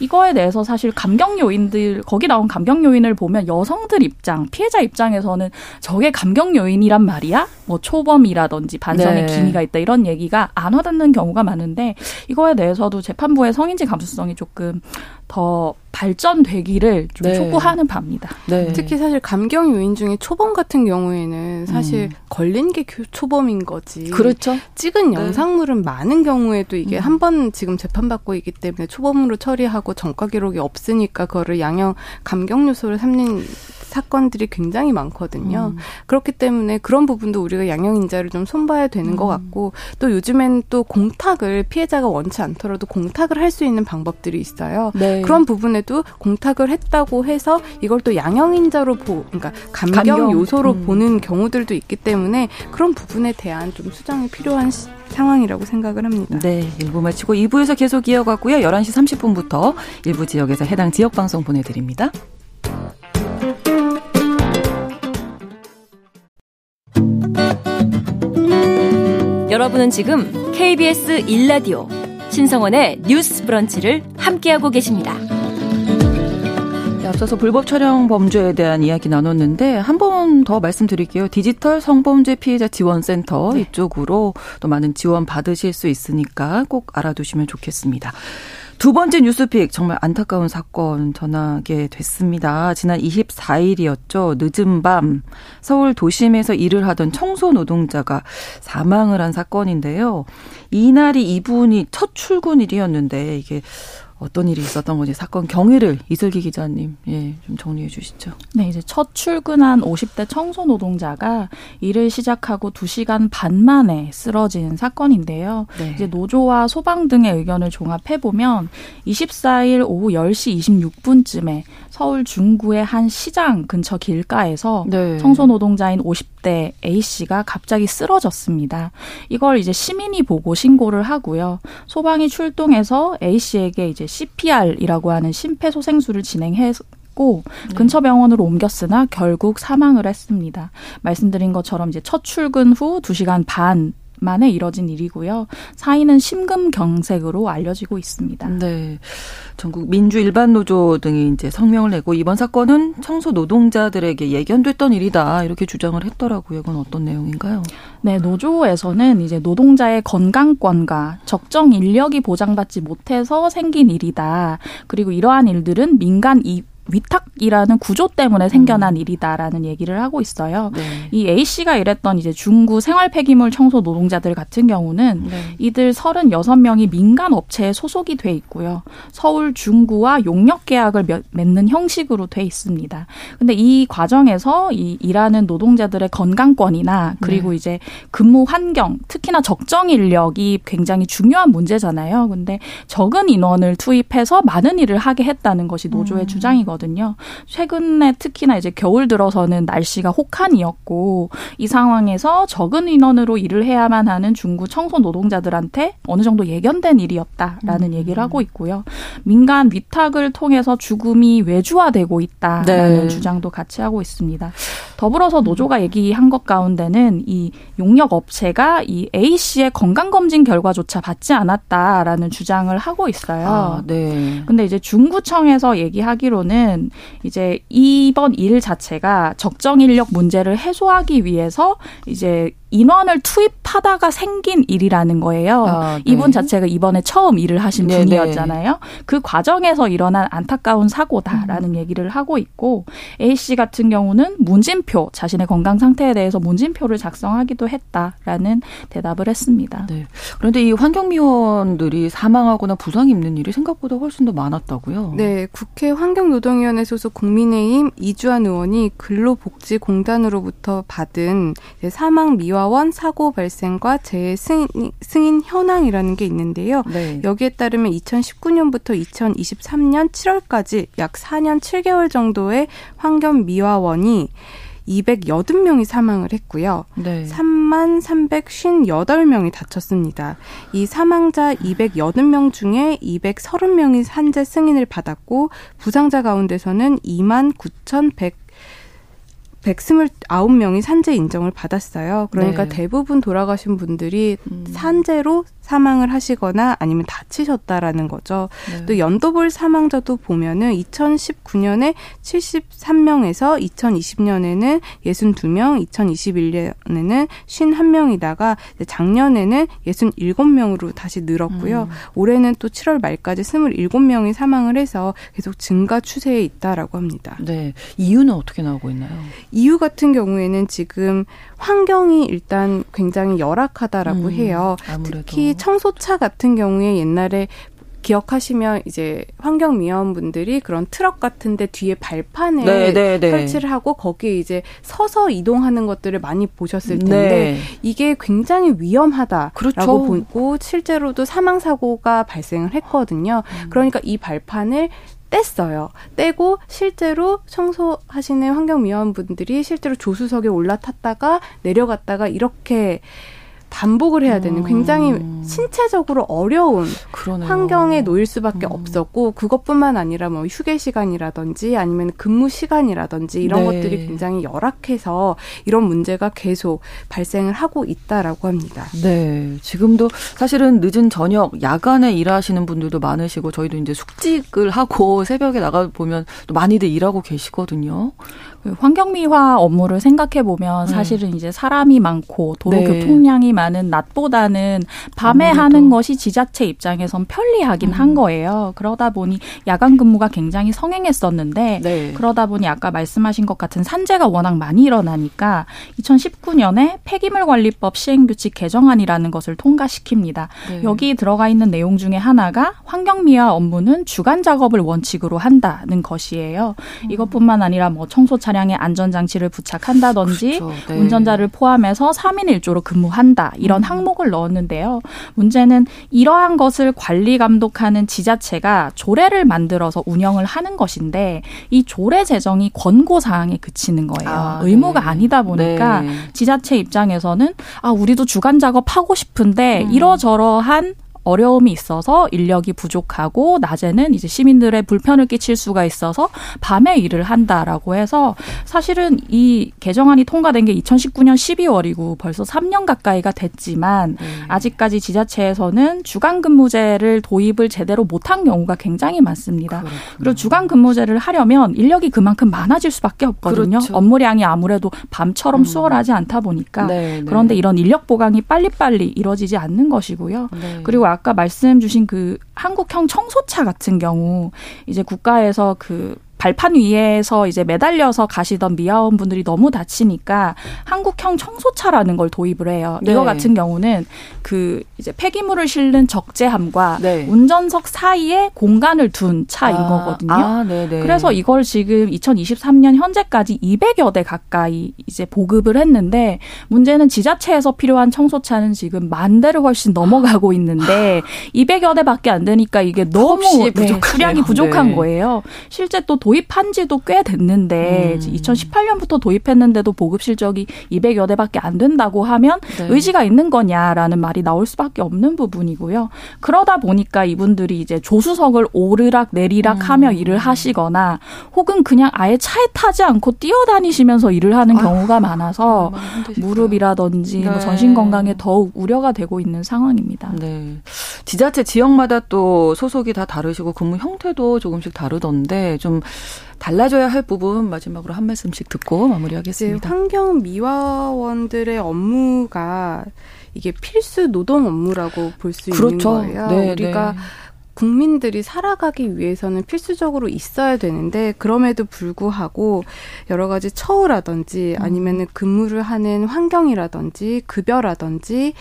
이거에 대해서 사실 감경 요인들 거기 나온 감경 요인을 보면 여성들 입장, 피해자 입장에서는 저게 감경 요인이란 말이야? 뭐 초범이라든지 반성의 네. 기미가 있다 이런 얘기가 안 와닿는 경우가 많은데 이거에 대해서도 재판부의 성인지 감수성이 조금 더 발전되기를 좀 네. 촉구하는 바입니다. 네. 특히 사실 감경 요인 중에 초범 같은 경우에는 사실 음. 걸린 게 초범인 거지. 그렇죠. 찍은 네. 영상물은 많은 경우에도 이게 음. 한번 지금 재판받고 있기 때문에 초범으로 처리하고 전과 기록이 없으니까 그거를 양형 감경 요소를 삼는 사건들이 굉장히 많거든요. 음. 그렇기 때문에 그런 부분도 우리가 양형인자를 좀 손봐야 되는 음. 것 같고 또 요즘엔 또 공탁을 피해자가 원치 않더라도 공탁을 할 수 있는 방법들이 있어요. 네. 그런 부분에도 공탁을 했다고 해서 이걸 또 양형인자로 보, 그러니까 감경, 감경. 요소로 음. 보는 경우들도 있기 때문에 그런 부분에 대한 좀 수정이 필요한 시, 상황이라고 생각을 합니다. 네, 1부 마치고 2부에서 계속 이어가고요. 11시 30분부터 일부 지역에서 해당 지역 방송 보내드립니다. 여러분은 지금 KBS 1라디오 신성원의 뉴스 브런치를 함께하고 계십니다. 네, 앞서서 불법 촬영 범죄에 대한 이야기 나눴는데 한 번 더 말씀드릴게요. 디지털 성범죄 피해자 지원센터 네. 이쪽으로 또 많은 지원 받으실 수 있으니까 꼭 알아두시면 좋겠습니다. 두 번째 뉴스픽 정말 안타까운 사건 전하게 됐습니다. 지난 24일이었죠. 늦은 밤 서울 도심에서 일을 하던 청소 노동자가 사망을 한 사건인데요. 이날이 이분이 첫 출근일이었는데 이게 어떤 일이 있었던 건지 사건 경위를 이슬기 기자님 예, 좀 정리해 주시죠. 네, 이제 첫 출근한 50대 청소 노동자가 일을 시작하고 2시간 반 만에 쓰러진 사건인데요. 네. 이제 노조와 소방 등의 의견을 종합해 보면 24일 오후 10시 26분쯤에 서울 중구의 한 시장 근처 길가에서 네. 청소 노동자인 50대 A 씨가 갑자기 쓰러졌습니다. 이걸 이제 시민이 보고 신고를 하고요. 소방이 출동해서 A 씨에게 이제 CPR이라고 하는 심폐소생술을 진행했고 네. 근처 병원으로 옮겼으나 결국 사망을 했습니다. 말씀드린 것처럼 이제 첫 출근 후 2시간 반 만에 이뤄진 일이고요. 사인은 심금경색으로 알려지고 있습니다. 네. 전국 민주 일반 노조 등이 이제 성명을 내고 이번 사건은 청소 노동자들에게 예견됐던 일이다 이렇게 주장을 했더라고요. 이건 어떤 내용인가요? 네, 노조에서는 이제 노동자의 건강권과 적정 인력이 보장받지 못해서 생긴 일이다. 그리고 이러한 일들은 민간 이 위탁이라는 구조 때문에 생겨난 음. 일이다라는 얘기를 하고 있어요. 네. 이 A 씨가 일했던 이제 중구 생활 폐기물 청소 노동자들 같은 경우는 네. 이들 36명이 민간 업체에 소속이 돼 있고요. 서울 중구와 용역 계약을 맺는 형식으로 돼 있습니다. 근데 이 과정에서 이 일하는 노동자들의 건강권이나 그리고 네. 이제 근무 환경, 특히나 적정 인력이 굉장히 중요한 문제잖아요. 근데 적은 인원을 투입해서 많은 일을 하게 했다는 것이 노조의 음. 주장이거든요. 거거든요. 최근에 특히나 이제 겨울 들어서는 날씨가 혹한이었고 이 상황에서 적은 인원으로 일을 해야만 하는 중구 청소 노동자들한테 어느 정도 예견된 일이었다라는 음. 얘기를 하고 있고요. 민간 위탁을 통해서 죽음이 외주화되고 있다라는 네. 주장도 같이 하고 있습니다. 더불어서 노조가 얘기한 것 가운데는 이 용역 업체가 이 A 씨의 건강 검진 결과조차 받지 않았다라는 주장을 하고 있어요. 아, 네. 근데 이제 중구청에서 얘기하기로는 보면은 이제 이번 일 자체가 적정 인력 문제를 해소하기 위해서 이제 인원을 투입하다가 생긴 일이라는 거예요. 아, 네. 이분 자체가 이번에 처음 일을 하신 네, 분이었잖아요. 네. 그 과정에서 일어난 안타까운 사고다라는 음. 얘기를 하고 있고 A 씨 같은 경우는 문진표 자신의 건강 상태에 대해서 문진표를 작성하기도 했다라는 대답을 했습니다. 네. 그런데 이 환경미원들이 사망하거나 부상 입는 일이 생각보다 훨씬 더 많았다고요. 네, 국회 환경노동위원회 소속 국민의힘 이주환 의원이 근로복지공단으로부터 받은 사망 미화 과원 사고 발생과 재해 승인, 승인 현황이라는 게 있는데요. 네. 여기에 따르면 2019년부터 2023년 7월까지 약 4년 7개월 정도의 환경 미화원이 280명이 사망을 했고요. 네. 3만 358명이 다쳤습니다. 이 사망자 280명 중에 230명이 산재 승인을 받았고 부상자 가운데서는 2만 9,100 129명이 산재 인정을 받았어요. 그러니까 네. 대부분 돌아가신 분들이 음. 산재로 사망을 하시거나 아니면 다치셨다라는 거죠. 네. 또 연도별 사망자도 보면은 2019년에 73명에서 2020년에는 62명, 2021년에는 51명이다가 작년에는 67명으로 다시 늘었고요. 음. 올해는 또 7월 말까지 27명이 사망을 해서 계속 증가 추세에 있다라고 합니다. 네. 이유는 어떻게 나오고 있나요? 이유 같은 경우에는 지금 환경이 일단 굉장히 열악하다라고 음, 해요. 아무래도. 특히 청소차 같은 경우에 옛날에 기억하시면 이제 환경 미화원분들이 그런 트럭 같은데 뒤에 발판을 네, 네, 네. 설치를 하고 거기에 이제 서서 이동하는 것들을 많이 보셨을 네. 텐데 네. 이게 굉장히 위험하다라고 그렇죠. 보고 실제로도 사망 사고가 발생을 했거든요. 음. 그러니까 이 발판을 뗐어요. 떼고 실제로 청소하시는 환경미화원분들이 실제로 조수석에 올라탔다가 내려갔다가 이렇게 반복을 해야 되는 굉장히 음. 신체적으로 어려운 그러네요. 환경에 놓일 수밖에 음. 없었고 그것뿐만 아니라 뭐 휴게 시간이라든지 아니면 근무 시간이라든지 이런 네. 것들이 굉장히 열악해서 이런 문제가 계속 발생을 하고 있다라고 합니다. 네. 지금도 사실은 늦은 저녁 야간에 일하시는 분들도 많으시고 저희도 이제 숙직을 하고 [laughs] 새벽에 나가 보면 또 많이들 일하고 계시거든요. 그 환경미화 업무를 생각해 보면 네. 사실은 음. 이제 사람이 많고 도로 네. 교통량이 많은 낮보다는 밤에 아무래도. 하는 것이 지자체 입장에선 편리하긴 음. 한 거예요. 그러다 보니 야간 근무가 굉장히 성행했었는데 네. 그러다 보니 아까 말씀하신 것 같은 산재가 워낙 많이 일어나니까 2019년에 폐기물 관리법 시행 규칙 개정안이라는 것을 통과시킵니다. 네. 여기 들어가 있는 내용 중에 하나가 환경미화 업무는 주간 작업을 원칙으로 한다는 것이에요. 음. 이것뿐만 아니라 뭐 청소 차 차량에 안전장치를 부착한다든지 그렇죠. 네. 운전자를 포함해서 3인 1조로 근무한다. 이런 음. 항목을 넣었는데요. 문제는 이러한 것을 관리 감독하는 지자체가 조례를 만들어서 운영을 하는 것인데 이 조례 제정이 권고 사항에 그치는 거예요. 아, 의무가 네. 아니다 보니까 네. 지자체 입장에서는 아 우리도 주간 작업 하고 싶은데 음. 이러저러한 어려움이 있어서 인력이 부족하고 낮에는 이제 시민들의 불편을 끼칠 수가 있어서 밤에 일을 한다라고 해서 사실은 이 개정안이 통과된 게 2019년 12월이고 벌써 3년 가까이가 됐지만 네. 아직까지 지자체에서는 주간 근무제를 도입을 제대로 못한 경우가 굉장히 많습니다. 그렇구나. 그리고 주간 근무제를 하려면 인력이 그만큼 많아질 수밖에 없거든요. 그렇죠. 업무량이 아무래도 밤처럼 음. 수월하지 않다 보니까 네, 네. 그런데 이런 인력 보강이 빨리빨리 이뤄지지 않는 것이고요. 네. 그리고 아까 말씀 주신 그 한국형 청소차 같은 경우 이제 국가에서 그 발판 위에서 이제 매달려서 가시던 미아원 분들이 너무 다치니까 한국형 청소차라는 걸 도입을 해요. 네. 이거 같은 경우는 그 이제 폐기물을 실는 적재함과 네. 운전석 사이에 공간을 둔 차인 아, 거거든요. 아, 그래서 이걸 지금 2023년 현재까지 200여 대 가까이 이제 보급을 했는데 문제는 지자체에서 필요한 청소차는 지금 만 대를 훨씬 넘어가고 있는데 200여 대밖에 안 되니까 이게 너무 네, 수량이 부족한 네. 거예요. 실제 또 도 입한 지도 꽤 됐는데 음. 2018년부터 도입했는데도 보급 실적이 200여 대밖에 안 된다고 하면 네. 의지가 있는 거냐라는 말이 나올 수밖에 없는 부분이고요. 그러다 보니까 이분들이 이제 조수석을 오르락 내리락 음. 하며 일을 하시거나 혹은 그냥 아예 차에 타지 않고 뛰어다니시면서 일을 하는 경우가 많아서 무릎이라든지 뭐 네. 뭐 전신 건강에 더욱 우려가 되고 있는 상황입니다. 네. 지자체 지역마다 또 소속이 다 다르시고 근무 형태도 조금씩 다르던데 좀 달라져야 할 부분 마지막으로 한 말씀씩 듣고 마무리하겠습니다. 환경 미화원들의 업무가 이게 필수 노동 업무라고 볼수 그렇죠. 있는 거예요. 네, 우리가 네. 국민들이 살아가기 위해서는 필수적으로 있어야 되는데 그럼에도 불구하고 여러 가지 처우라든지 음. 아니면은 근무를 하는 환경이라든지 급여라든지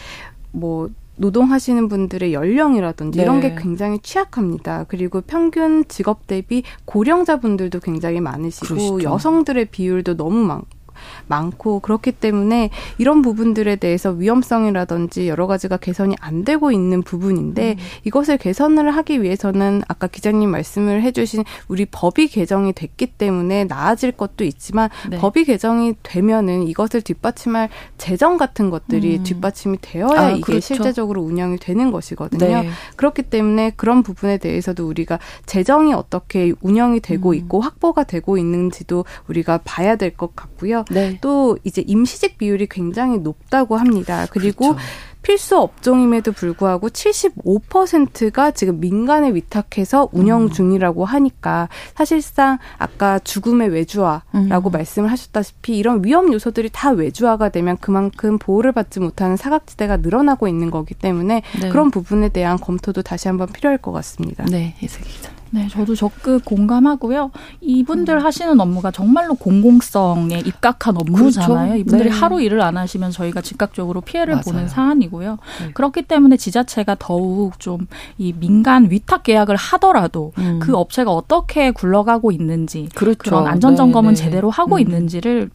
뭐 노동하시는 분들의 연령이라든지 네. 이런 게 굉장히 취약합니다. 그리고 평균 직업 대비 고령자분들도 굉장히 많으시고 그러시죠. 여성들의 비율도 너무 많고 많고 그렇기 때문에 이런 부분들에 대해서 위험성이라든지 여러 가지가 개선이 안 되고 있는 부분인데 음. 이것을 개선을 하기 위해서는 아까 기자님 말씀을 해주신 우리 법이 개정이 됐기 때문에 나아질 것도 있지만 네. 법이 개정이 되면은 이것을 뒷받침할 재정 같은 것들이 음. 뒷받침이 되어야 아, 이게 그렇죠. 실제적으로 운영이 되는 것이거든요. 네. 그렇기 때문에 그런 부분에 대해서도 우리가 재정이 어떻게 운영이 되고 음. 있고 확보가 되고 있는지도 우리가 봐야 될 것 같고요. 네. 또 이제 임시직 비율이 굉장히 높다고 합니다. 그리고 그렇죠. 필수 업종임에도 불구하고 75%가 지금 민간에 위탁해서 운영 음. 중이라고 하니까 사실상 아까 죽음의 외주화라고 음. 말씀을 하셨다시피 이런 위험 요소들이 다 외주화가 되면 그만큼 보호를 받지 못하는 사각지대가 늘어나고 있는 거기 때문에 네. 그런 부분에 대한 검토도 다시 한번 필요할 것 같습니다. 네, 이슬기 기자. 네, 저도 적극 공감하고요. 이분들 음. 하시는 업무가 정말로 공공성에 입각한 업무잖아요. 그렇죠? 이분들이 네. 하루 일을 안 하시면 저희가 즉각적으로 피해를 맞아요. 보는 사안이고요. 네. 그렇기 때문에 지자체가 더욱 좀 이 민간 위탁 계약을 하더라도 음. 그 업체가 어떻게 굴러가고 있는지 그렇죠. 그런 안전 점검은 네, 네. 제대로 하고 음. 있는지를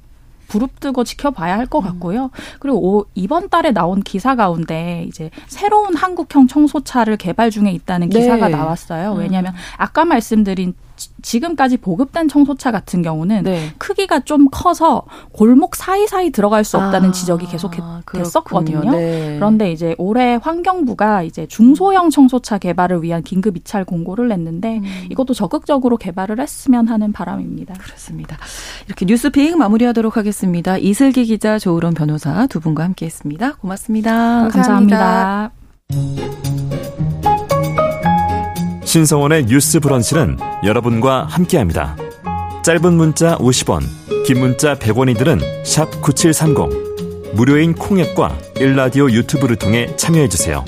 부릅뜨고 지켜봐야 할것 음. 같고요. 그리고 오, 이번 달에 나온 기사 가운데 이제 새로운 한국형 청소차를 개발 중에 있다는 기사가 네. 나왔어요. 왜냐하면 음. 아까 말씀드린 지금까지 보급된 청소차 같은 경우는 네. 크기가 좀 커서 골목 사이사이 들어갈 수 없다는 아, 지적이 계속 됐었거든요. 네. 그런데 이제 올해 환경부가 이제 중소형 청소차 개발을 위한 긴급 입찰 공고를 냈는데 음. 이것도 적극적으로 개발을 했으면 하는 바람입니다. 그렇습니다. 이렇게 뉴스픽 마무리하도록 하겠습니다. 이슬기 기자, 조으론 변호사 두 분과 함께했습니다. 고맙습니다. 감사합니다. 감사합니다. 신성원의 뉴스 브런치는 여러분과 함께합니다. 짧은 문자 50원, 긴 문자 100원이들은 9730. 무료인 콩앱과 일라디오 유튜브를 통해 참여해주세요.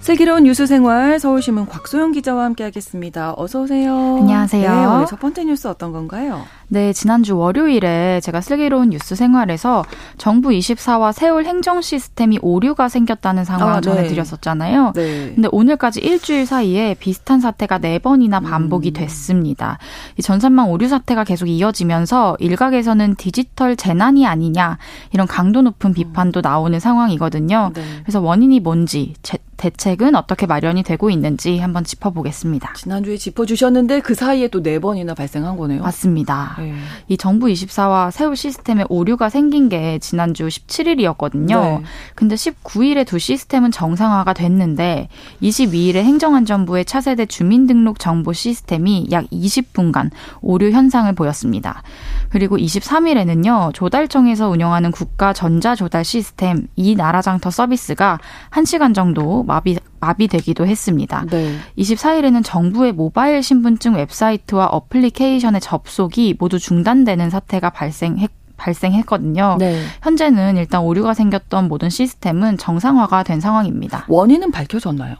슬기로운 뉴스 생활 서울신문 곽소영 기자와 함께하겠습니다. 어서 오세요. 안녕하세요. 네, 오늘 첫 번째 뉴스 어떤 건가요? 네, 지난주 월요일에 제가 슬기로운 뉴스 생활에서 정부 24와 세울 행정 시스템이 오류가 생겼다는 상황 아, 네. 전해드렸었잖아요. 네. 근데 오늘까지 일주일 사이에 비슷한 사태가 네 번이나 반복이 음. 됐습니다. 이 전산망 오류 사태가 계속 이어지면서 일각에서는 디지털 재난이 아니냐 이런 강도 높은 비판도 나오는 상황이거든요. 네. 그래서 원인이 뭔지 제, 대책은 어떻게 마련이 되고 있는지 한번 짚어보겠습니다. 지난주에 짚어주셨는데 그 사이에 또 네 번이나 발생한 거네요. 맞습니다. 네. 이 정부 24와 새올 시스템에 오류가 생긴 게 지난주 17일이었거든요. 네. 근데 19일에 두 시스템은 정상화가 됐는데 22일에 행정안전부의 차세대 주민등록 정보 시스템이 약 20분간 오류 현상을 보였습니다. 그리고 23일에는요. 조달청에서 운영하는 국가 전자조달 시스템 이 나라장터 서비스가 1시간 정도 마비 마비되기도 했습니다. 네. 24일에는 정부의 모바일 신분증 웹사이트와 어플리케이션의 접속이 모두 중단되는 사태가 발생했 발생했거든요. 네. 현재는 일단 오류가 생겼던 모든 시스템은 정상화가 된 상황입니다. 원인은 밝혀졌나요?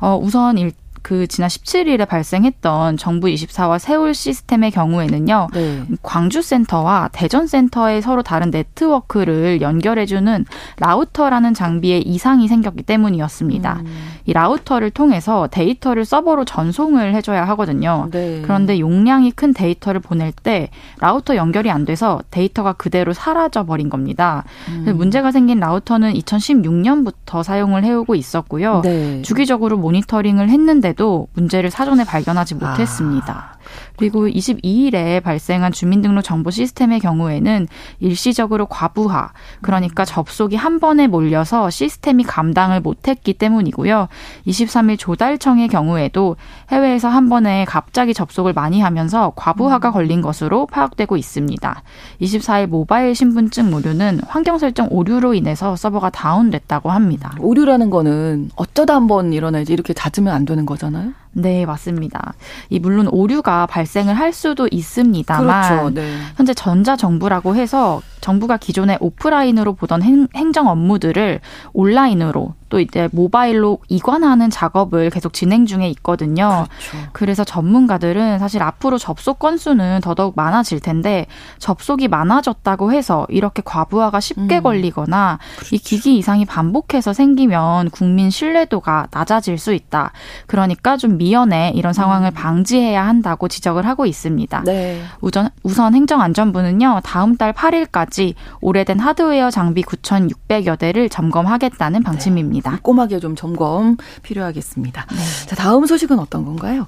어, 우선 일, 그 지난 17일에 발생했던 정부 24와 새올 시스템의 경우에는요. 네. 광주 센터와 대전 센터의 서로 다른 네트워크를 연결해 주는 라우터라는 장비에 이상이 생겼기 때문이었습니다. 음. 이 라우터를 통해서 데이터를 서버로 전송을 해 줘야 하거든요. 네. 그런데 용량이 큰 데이터를 보낼 때 라우터 연결이 안 돼서 데이터가 그대로 사라져 버린 겁니다. 음. 문제가 생긴 라우터는 2016년부터 사용을 해오고 있었고요. 네. 주기적으로 모니터링을 했는데 했는데도 문제를 사전에 발견하지 못했습니다. 아. 그리고 22일에 발생한 주민등록 정보 시스템의 경우에는 일시적으로 과부하, 그러니까 접속이 한 번에 몰려서 시스템이 감당을 못했기 때문이고요. 23일 조달청의 경우에도 해외에서 한 번에 갑자기 접속을 많이 하면서 과부하가 음. 걸린 것으로 파악되고 있습니다. 24일 모바일 신분증 오류는 환경 설정 오류로 인해서 서버가 다운됐다고 합니다. 오류라는 거는 어쩌다 한 번 일어나지 이렇게 잦으면 안 되는 거 잖아요. 네, 맞습니다. 이 물론 오류가 발생을 할 수도 있습니다만 그렇죠, 네. 현재 전자 정부라고 해서 정부가 기존에 오프라인으로 보던 행, 행정 업무들을 온라인으로 또 이제 모바일로 이관하는 작업을 계속 진행 중에 있거든요. 그렇죠. 그래서 전문가들은 사실 앞으로 접속 건수는 더더욱 많아질 텐데 접속이 많아졌다고 해서 이렇게 과부하가 쉽게 음. 걸리거나 그렇죠. 이 기기 이상이 반복해서 생기면 국민 신뢰도가 낮아질 수 있다. 그러니까 좀 미연에 이런 상황을 음. 방지해야 한다고 지적을 하고 있습니다. 네. 우선, 우선 행정안전부는요. 다음 달 8일까지 때까지 오래된 하드웨어 장비 9,600여 대를 점검하겠다는 방침입니다. 네, 꼼꼼하게 좀 점검 필요하겠습니다. 네. 자, 다음 소식은 어떤 건가요?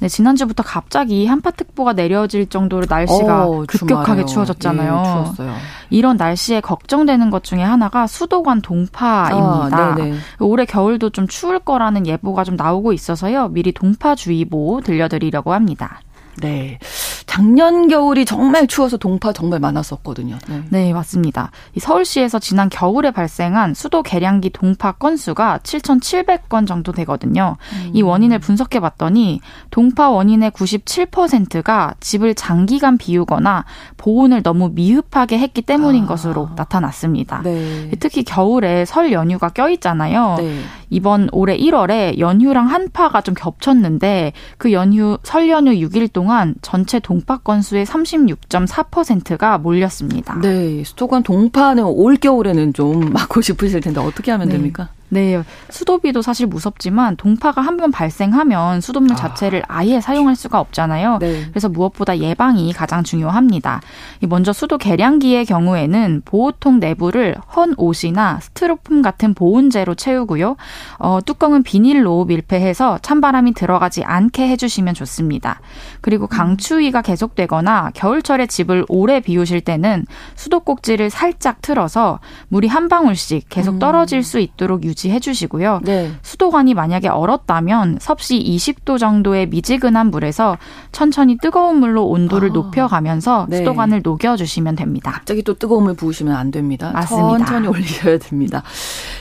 네, 지난주부터 갑자기 한파특보가 내려질 정도로 날씨가 어, 급격하게 추워졌잖아요. 예, 추웠어요. 이런 날씨에 걱정되는 것 중에 하나가 수도관 동파입니다. 아, 올해 겨울도 좀 추울 거라는 예보가 좀 나오고 있어서요. 미리 동파주의보 들려드리려고 합니다. 네. 작년 겨울이 정말 추워서 동파 정말 많았었거든요. 네, 네 맞습니다. 서울시에서 지난 겨울에 발생한 수도 계량기 동파 건수가 7,700건 정도 되거든요. 음. 이 원인을 분석해 봤더니 동파 원인의 97%가 집을 장기간 비우거나 보온을 너무 미흡하게 했기 때문인 아. 것으로 나타났습니다. 네. 특히 겨울에 설 연휴가 껴 있잖아요. 네. 이번 올해 1월에 연휴랑 한파가 좀 겹쳤는데 그 연휴 설 연휴 6일 동안 전체 동파 건수의 36.4%가 몰렸습니다. 네, 수도관 동파는 올 겨울에는 좀 막고 싶으실 텐데 어떻게 하면 네. 됩니까? 네, 수도비도 사실 무섭지만 동파가 한 번 발생하면 수돗물 아. 자체를 아예 사용할 수가 없잖아요. 네. 그래서 무엇보다 예방이 가장 중요합니다. 먼저 수도 계량기의 경우에는 보호통 내부를 헌 옷이나 스티로폼 같은 보온재로 채우고요. 어, 뚜껑은 비닐로 밀폐해서 찬바람이 들어가지 않게 해주시면 좋습니다. 그리고 강추위가 계속되거나 겨울철에 집을 오래 비우실 때는 수도꼭지를 살짝 틀어서 물이 한 방울씩 계속 음. 떨어질 수 있도록 유지 유지해 주시고요. 네. 수도관이 만약에 얼었다면 섭씨 20도 정도의 미지근한 물에서 천천히 뜨거운 물로 온도를 아. 높여가면서 네. 수도관을 녹여주시면 됩니다. 갑자기 또 뜨거운 물 부으시면 안 됩니다. 맞습니다. 천천히 올리셔야 됩니다.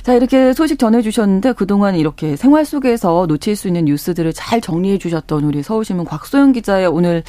자 이렇게 소식 전해주셨는데 그동안 이렇게 생활 속에서 놓칠 수 있는 뉴스들을 잘 정리해 주셨던 우리 서울신문 곽소영 기자의 오늘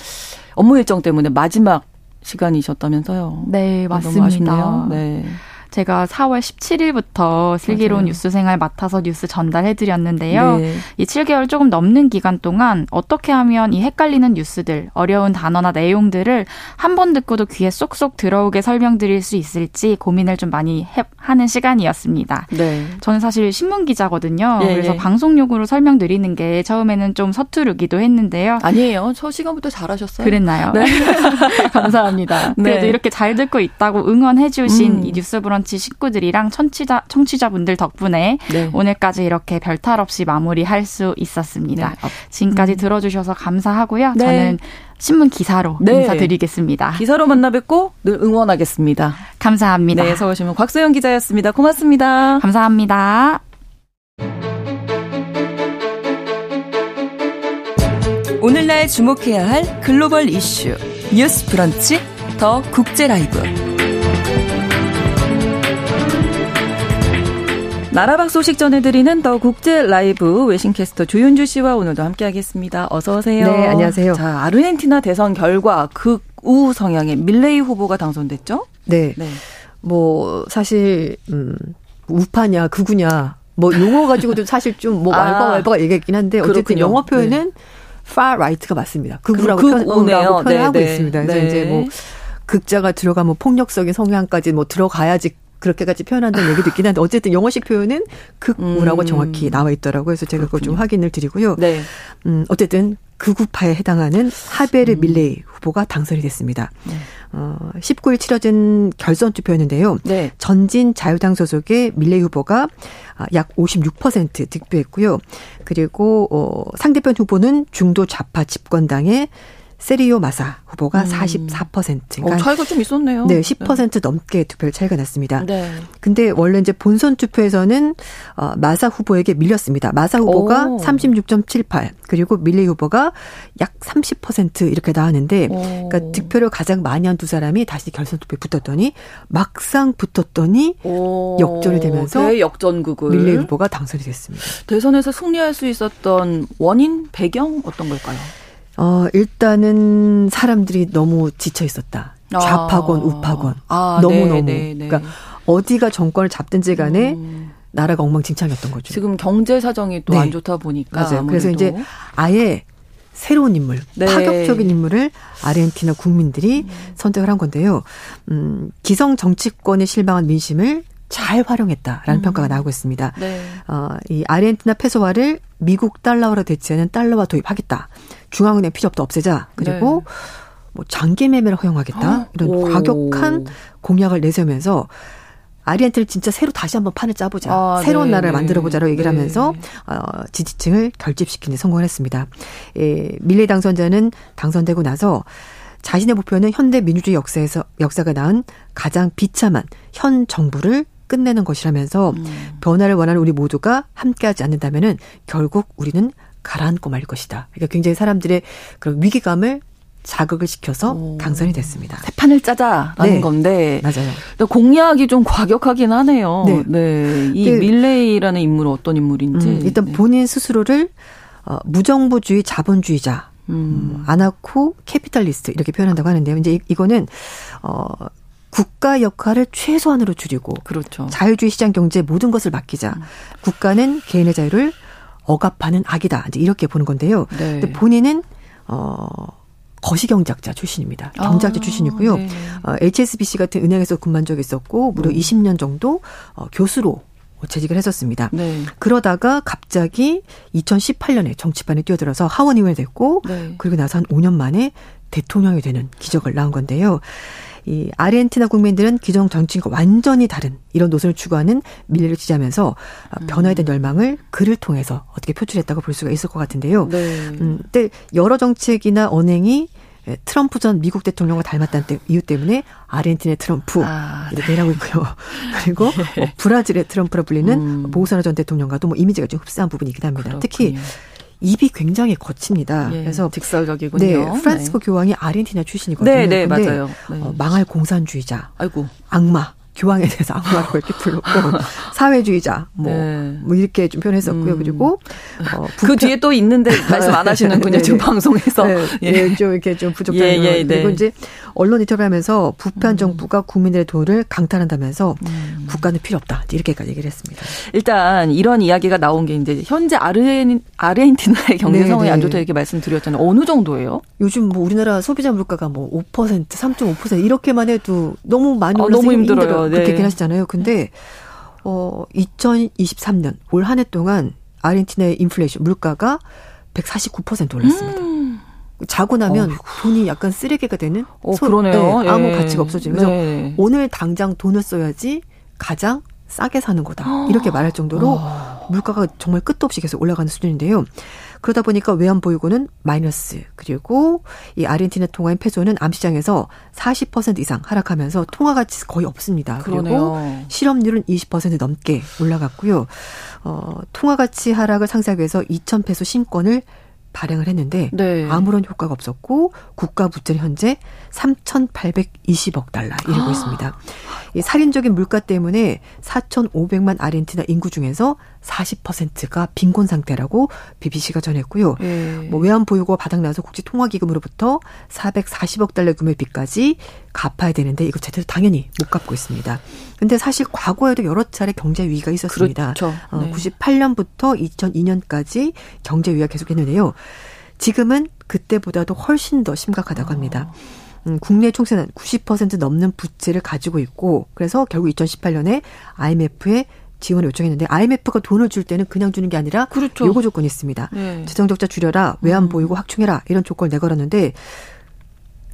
업무 일정 때문에 마지막 시간이셨다면서요. 네, 맞습니다. 네. 제가 4월 17일부터 슬기로운 뉴스 생활 맡아서 뉴스 전달해 드렸는데요. 네. 이 7개월 조금 넘는 기간 동안 어떻게 하면 이 헷갈리는 뉴스들, 어려운 단어나 내용들을 한 번 듣고도 귀에 쏙쏙 들어오게 설명드릴 수 있을지 고민을 좀 많이 해, 하는 시간이었습니다. 네. 저는 사실 신문 기자거든요. 네. 그래서 방송용으로 설명드리는 게 처음에는 좀 서투르기도 했는데요. 아니에요. 첫 시간부터 잘하셨어요. 그랬나요? 네. [laughs] 감사합니다. 네. 그래도 이렇게 잘 듣고 있다고 응원해 주신 음. 이 뉴스 브런 브런치 식구들이랑 청취자, 청취자분들 덕분에 네. 오늘까지 이렇게 별탈 없이 마무리할 수 있었습니다. 네. 어, 지금까지 음. 들어주셔서 감사하고요. 네. 저는 신문 기사로 네. 인사드리겠습니다. 기사로 만나 뵙고 늘 응원하겠습니다. 감사합니다. 네, 서울신문 곽소영 기자였습니다. 고맙습니다. 감사합니다. 오늘날 주목해야 할 글로벌 이슈 뉴스 브런치 더 국제 라이브. 나라 밖 소식 전해드리는 더 국제 라이브 외신캐스터 조윤주 씨와 오늘도 함께하겠습니다. 어서 오세요. 네, 안녕하세요. 자, 아르헨티나 대선 결과 극우 성향의 밀레이 후보가 당선됐죠? 네. 네. 뭐 사실 음 우파냐 극우냐 뭐 용어 가지고도 사실 좀뭐 왈가왈부가 [laughs] 아, 얘기했긴 한데 어쨌든 그렇군요. 영어 표현은 네. far right가 맞습니다. 극우라고, 표현, 극우라고 표현하고 네, 네, 있습니다. 그래서 네. 이제 뭐 극자가 들어가면 뭐 폭력적인 성향까지 뭐 들어가야지 그렇게까지 표현한다는 얘기도 있긴 한데 어쨌든 영어식 표현은 극우라고 음. 정확히 나와 있더라고요. 그래서 제가 그걸 좀 확인을 드리고요. 네. 음, 어쨌든 극우파에 해당하는 하베르 음. 밀레이 후보가 당선이 됐습니다. 네. 어, 19일 치러진 결선 투표였는데요. 네. 전진 자유당 소속의 밀레이 후보가 아, 약56% 득표했고요. 그리고 어, 상대편 후보는 중도 좌파 집권당의 세리오 마사 후보가 음. 44%. 그러니까 어, 차이가 좀 있었네요. 네, 10% 네. 넘게 투표율 차이가 났습니다. 네. 근데 원래 이제 본선 투표에서는 어, 마사 후보에게 밀렸습니다. 마사 후보가 오. 36.78 그리고 밀리 후보가 약 30% 이렇게 나왔는데 오. 그러니까 득표를 가장 많이 한 두 사람이 다시 결선 투표에 붙었더니 막상 붙었더니 오. 역전이 되면서 역전극을 밀리 후보가 당선이 됐습니다. 대선에서 승리할 수 있었던 원인 배경 어떤 걸까요? 어, 일단은 사람들이 너무 지쳐 있었다. 좌파건, 아. 우파건. 아, 너무너무. 네, 네, 네. 그러니까 어디가 정권을 잡든지 간에 음. 나라가 엉망진창이었던 거죠. 지금 경제 사정이 또안 네. 좋다 보니까. 맞아요. 아무래도. 그래서 이제 아예 새로운 인물, 네. 파격적인 인물을 아르헨티나 국민들이 음. 선택을 한 건데요. 음, 기성 정치권에 실망한 민심을 잘 활용했다라는 음. 평가가 나오고 있습니다. 네. 어, 이 아르헨티나 페소화를 미국 달러로 대체하는 달러화 도입하겠다. 중앙은행 필요없도 없애자. 그리고 네. 뭐 장기 매매를 허용하겠다. 이런 오. 과격한 공약을 내세우면서 아르헨티나를 진짜 새로 다시 한번 판을 짜보자. 아, 새로운 네, 나라를 네. 만들어보자로 얘기를 네. 하면서 어, 지지층을 결집시키는 데 성공을 했습니다. 예, 밀레 당선자는 당선되고 나서 자신의 목표는 현대 민주주의 역사에서 역사가 낳은 가장 비참한 현 정부를 끝내는 것이라면서 음. 변화를 원하는 우리 모두가 함께하지 않는다면은 결국 우리는 가라앉고 말 것이다. 그러니까 굉장히 사람들의 그런 위기감을 자극을 시켜서 오. 당선이 됐습니다. 새 판을 짜자라는 네. 건데 맞아요. 공약이 좀 과격하긴 하네요. 네, 네. 이 네. 밀레이라는 인물은 어떤 인물인지 음, 일단 네. 본인 스스로를 어, 무정부주의 자본주의자, 음. anarcho-capitalist 이렇게 표현한다고 하는데요. 이제 이거는 어 국가 역할을 최소한으로 줄이고 그렇죠. 자유주의 시장 경제에 모든 것을 맡기자. 음. 국가는 개인의 자유를 억압하는 악이다. 이제 이렇게 보는 건데요. 네. 근데 본인은 어 거시경제학자 출신입니다. 경제학자 아, 출신이고요. 네. 어, HSBC 같은 은행에서 근무한 적이 있었고 무려 음. 20년 정도 어, 교수로 재직을 했었습니다. 네. 그러다가 갑자기 2018년에 정치판에 뛰어들어서 하원 의원이 됐고 네. 그리고 나서 한 5년 만에 대통령이 되는 기적을 낳은 건데요. 이 아르헨티나 국민들은 기존 정치인과 완전히 다른 이런 노선을 추구하는 밀레를 지지하면서 음. 변화에 대한 열망을 글을 통해서 어떻게 표출했다고 볼 수가 있을 것 같은데요. 네. 음, 근데 여러 정책이나 언행이 트럼프 전 미국 대통령과 닮았다는 이유 때문에 아르헨티나의 트럼프 아, 이렇게 네. 하고 있고요. 그리고 뭐 브라질의 트럼프라 불리는 음. 보우사나 전 대통령과도 뭐 이미지가 좀 흡사한 부분이 있긴 합니다. 그렇군요. 특히 입이 굉장히 거칩니다. 예, 그래서 직설적이군요. 네, 프란스코 네. 교황이 아르헨티나 출신이거든요. 네, 네, 맞아요. 네. 어, 망할 공산주의자. 아이고. 악마. 교황에 대해서 악마라고 이렇게 불렀고 [laughs] 사회주의자 뭐, 네. 뭐 이렇게 좀 표현했었고요. 음. 그리고 어, 그 뒤에 또 있는데 말씀 안 하시는군요. [laughs] 네, 지금 네. 방송에서 네, [laughs] 예. 네, 좀 이렇게 좀 부족한 예, 예, 그리고 네. 이제 언론 인터뷰하면서 부패한 음. 정부가 국민들의 돈을 강탈한다면서 음. 국가는 필요 없다 이렇게까지 얘기를 했습니다. 일단 이런 이야기가 나온 게 이제 현재 아르헨 아르헨티나의 경제 상황이 안 좋다 이렇게 말씀드렸잖아요. 어느 정도예요? 요즘 뭐 우리나라 소비자 물가가 뭐 5% 3.5% 이렇게만 해도 너무 많이 올라서 어, 너무 힘들어요. 힘들어요. 네. 그렇게 얘기 하시잖아요. 근데 어 2023년 올 한 해 동안 아르헨티나의 인플레이션 물가가 149% 올랐습니다. 음. 자고 나면 어이구. 돈이 약간 쓰레기가 되는 어, 소, 그러네요. 네, 아무 예. 가치가 없어지는 그래서 네. 오늘 당장 돈을 써야지 가장 싸게 사는 거다. 이렇게 말할 정도로 [gasps] 어. 물가가 정말 끝도 없이 계속 올라가는 수준인데요. 그러다 보니까 외환 보유고는 마이너스 그리고 이 아르헨티나 통화인 페소는 암시장에서 40% 이상 하락하면서 통화 가치 거의 없습니다. 그러네요. 그리고 실업률은 20% 넘게 올라갔고요. 어, 통화 가치 하락을 상쇄하기 위해서 2천 페소 신권을 발행을 했는데 네. 아무런 효과가 없었고 국가 부채는 현재 3,820억 달러 이르고 아. 있습니다. 이 살인적인 물가 때문에 4,500만 아르헨티나 인구 중에서 40%가 빈곤 상태라고 BBC가 전했고요. 네. 뭐 외환 보유고 바닥나서 국제 통화 기금으로부터 440억 달러 규모의 빚까지 갚아야 되는데 이거 제대로 당연히 못 갚고 있습니다. 근데 사실 과거에도 여러 차례 경제 위기가 있었습니다. 그렇죠. 어, 네. 98년부터 2002년까지 경제 위기가 계속했는데요. 지금은 그때보다도 훨씬 더 심각하다고 합니다. 음, 국내 총세는 90% 넘는 부채를 가지고 있고 그래서 결국 2018년에 IMF에 지원을 요청했는데 IMF가 돈을 줄 때는 그냥 주는 게 아니라 그렇죠. 요구 조건이 있습니다. 네. 재정 적자 줄여라, 외환 음. 보이고 확충해라 이런 조건을 내걸었는데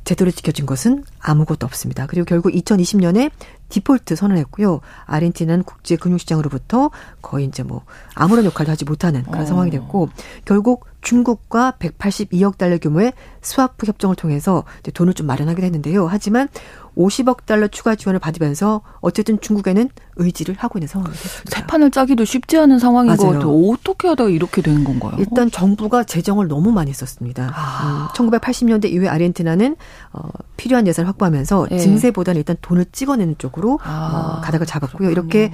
제대로 지켜진 것은 아무것도 없습니다. 그리고 결국 2020년에 디폴트 선언했고요. 아르헨티나는 국제 금융시장으로부터 거의 이제 뭐 아무런 역할도 하지 못하는 그런 어. 상황이 됐고 결국 중국과 182억 달러 규모의 스와프 협정을 통해서 돈을 좀 마련하게 됐는데요. 하지만 50억 달러 추가 지원을 받으면서 어쨌든 중국에는 의지를 하고 있는 상황이 됐습니다. 새 판을 짜기도 쉽지 않은 상황인 맞아요. 것 같아요. 어떻게 하다가 이렇게 된 건가요? 일단 정부가 재정을 너무 많이 썼습니다. 아. 음, 1980년대 이후에 아르헨티나는 어, 필요한 예산을 확보하면서 네. 증세보다는 일단 돈을 찍어내는 쪽으로 아. 어, 가닥을 잡았고요. 이렇게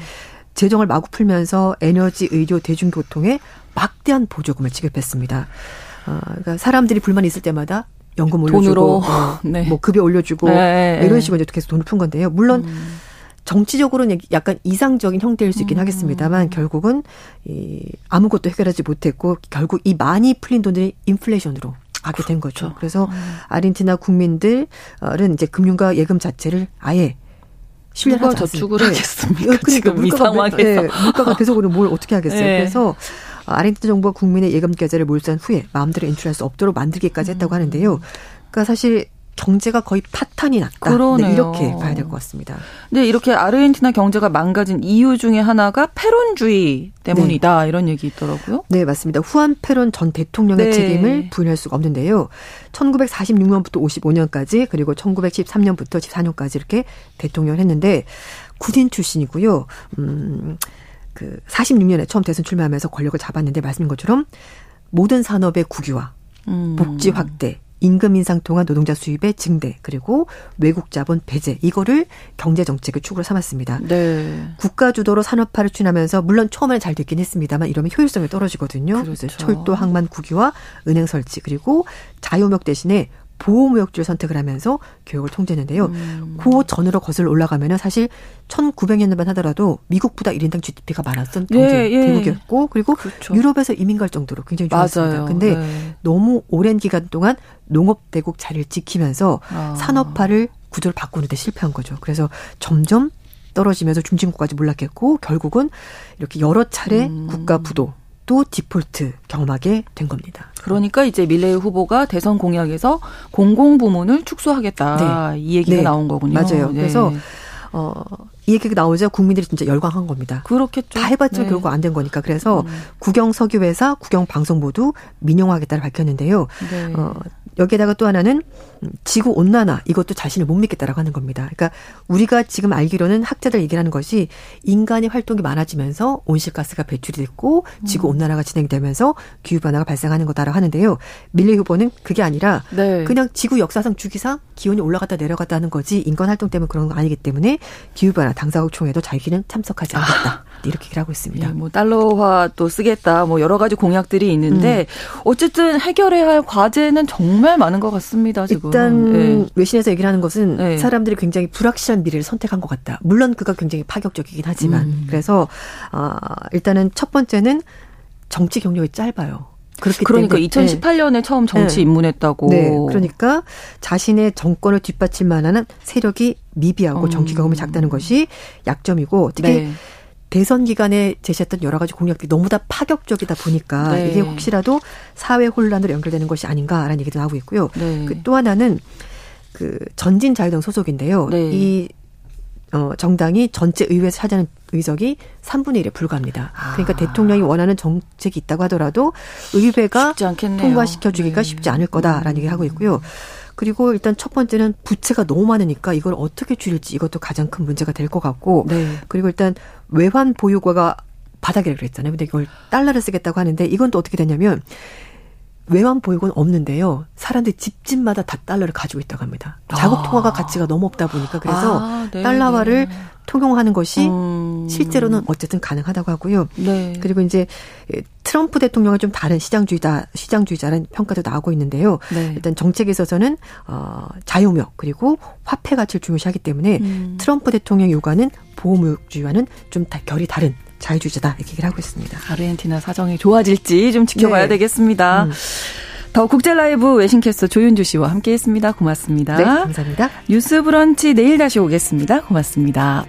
재정을 마구 풀면서 에너지, 의료, 대중교통에 막대한 보조금을 지급했습니다. 어, 그러니까 사람들이 불만이 있을 때마다 연금 올려주고 돈으로 어, [laughs] 네. 뭐 급여 올려주고 네. 이런 식으로 이제 계속 돈을 푼 건데요. 물론 음. 정치적으로는 약간 이상적인 형태일 수 있긴 음. 하겠습니다만 결국은 이 아무것도 해결하지 못했고 결국 이 많이 풀린 돈들이 인플레이션으로 가게 된 거죠. 그렇죠. 그래서 음. 아르헨티나 국민들은 이제 금융과 예금 자체를 아예 신뢰가 저축을 하겠습니까? 그러니까 지금 물가가, 이 상황에서 네, 물가가 계속 오르면 뭘 어떻게 하겠어요? 네. 그래서 아르헨티나 정부가 국민의 예금 계좌를 몰수한 후에 마음대로 인출할 수 없도록 만들기까지 했다고 하는데요. 그러니까 사실 경제가 거의 파탄이 났다. 네, 이렇게 봐야 될 것 같습니다. 네, 이렇게 아르헨티나 경제가 망가진 이유 중에 하나가 페론주의 때문이다. 네. 이런 얘기 있더라고요. 네, 맞습니다. 후안 페론 전 대통령의 네. 책임을 부인할 수가 없는데요. 1946년부터 55년까지 그리고 1913년부터 14년까지 이렇게 대통령을 했는데 군인 출신이고요. 음, 그 46년에 처음 대선 출마하면서 권력을 잡았는데 말씀인 것처럼 모든 산업의 국유화, 음. 복지 확대, 임금 인상 통한 노동자 수입의 증대 그리고 외국 자본 배제 이거를 경제 정책의 축으로 삼았습니다. 네. 국가 주도로 산업화를 추진하면서 물론 처음에는 잘 됐긴 했습니다만 이러면 효율성이 떨어지거든요. 그렇죠. 철도, 항만, 국유와 은행 설치 그리고 자유무역 대신에 보호무역주를 선택을 하면서 교육을 통제했는데요. 음. 그 전으로 거슬러 올라가면은 사실 1900년대만 하더라도 미국보다 1인당 GDP가 많았던 경제 예, 예. 대국이었고 그리고 그렇죠. 유럽에서 이민 갈 정도로 굉장히 좋았습니다. 맞아요. 근데 네. 너무 오랜 기간 동안 농업 대국 자리를 지키면서 아. 산업화를 구조를 바꾸는데 실패한 거죠. 그래서 점점 떨어지면서 중진국까지 몰락했고 결국은 이렇게 여러 차례 음. 국가 부도 또 디폴트 경험하게 된 겁니다. 그러니까 이제 밀레이 후보가 대선 공약에서 공공 부문을 축소하겠다 네. 이 얘기가 네. 나온 거군요. 맞아요. 네. 그래서 어, 이 얘기가 나오자 국민들이 진짜 열광한 겁니다. 그렇겠죠. 다 해봤지만 네. 결국 안 된 거니까. 그래서 음. 국영 석유회사, 국영 방송 모두 민영화하겠다를 밝혔는데요. 네. 어, 여기에다가 또 하나는 지구 온난화 이것도 자신을 못 믿겠다라고 하는 겁니다. 그러니까 우리가 지금 알기로는 학자들 얘기하는 것이 인간의 활동이 많아지면서 온실가스가 배출이 됐고 지구 음. 온난화가 진행되면서 기후 변화가 발생하는 거다라고 하는데요. 밀리 후보는 그게 아니라 네. 그냥 지구 역사상 주기상 기온이 올라갔다 내려갔다 하는 거지 인간 활동 때문에 그런 거 아니기 때문에 기후 변화 당사국 총회도 자기는 참석하지 않겠다. 아. 이렇게 얘기를 하고 있습니다. 예, 뭐 달러화 또 쓰겠다. 뭐 여러 가지 공약들이 있는데 음. 어쨌든 해결해야 할 과제는 정말 많은 것 같습니다. 지금. 일단 네. 외신에서 얘기를 하는 것은 네. 사람들이 굉장히 불확실한 미래를 선택한 것 같다. 물론 그가 굉장히 파격적이긴 하지만 음. 그래서 어, 일단은 첫 번째는 정치 경력이 짧아요. 그렇기 그러니까 때문에 2018년에 네. 처음 정치 네. 입문했다고. 네. 그러니까 자신의 정권을 뒷받칠 만한 세력이 미비하고 음. 정치 경험이 작다는 것이 약점이고 특히 네. 대선 기간에 제시했던 여러 가지 공약들이 너무 다 파격적이다 보니까 네. 이게 혹시라도 사회 혼란으로 연결되는 것이 아닌가라는 얘기도 나오고 있고요. 네. 그또 하나는 그 전진 자유당 소속인데요. 네. 이 어, 정당이 전체 의회에서 차지하는 의석이 3분의 1에 불과합니다. 그러니까 아. 대통령이 원하는 정책이 있다고 하더라도 의회가 통과시켜주기가 네. 쉽지 않을 거다라는 음. 얘기를 하고 있고요. 그리고 일단 첫 번째는 부채가 너무 많으니까 이걸 어떻게 줄일지 이것도 가장 큰 문제가 될 것 같고 네. 그리고 일단 외환 보유고가 바닥이라고 그랬잖아요. 근데 이걸 달러를 쓰겠다고 하는데 이건 또 어떻게 되냐면 외환 보유고는 없는데요. 사람들이 집집마다 다 달러를 가지고 있다고 합니다. 자국 통화가 아. 가치가 너무 없다 보니까 그래서 아, 네, 달러화를 네. 통용하는 것이 음. 실제로는 어쨌든 가능하다고 하고요. 네. 그리고 이제 트럼프 대통령은 좀 다른 시장주의다, 시장주의자라는 평가도 나오고 있는데요. 네. 일단 정책에 있어서는 어, 자유무역 그리고 화폐 가치를 중요시하기 때문에 음. 트럼프 대통령 요구하는 보호무역주의와는 좀 다 결이 다른 자유주의자다 이렇게 얘기를 하고 있습니다. 아르헨티나 사정이 좋아질지 좀 지켜봐야 네. 되겠습니다. 음. 더 국제 라이브 외신캐스터 조윤주 씨와 함께했습니다. 고맙습니다. 네, 감사합니다. 뉴스 브런치 내일 다시 오겠습니다. 고맙습니다.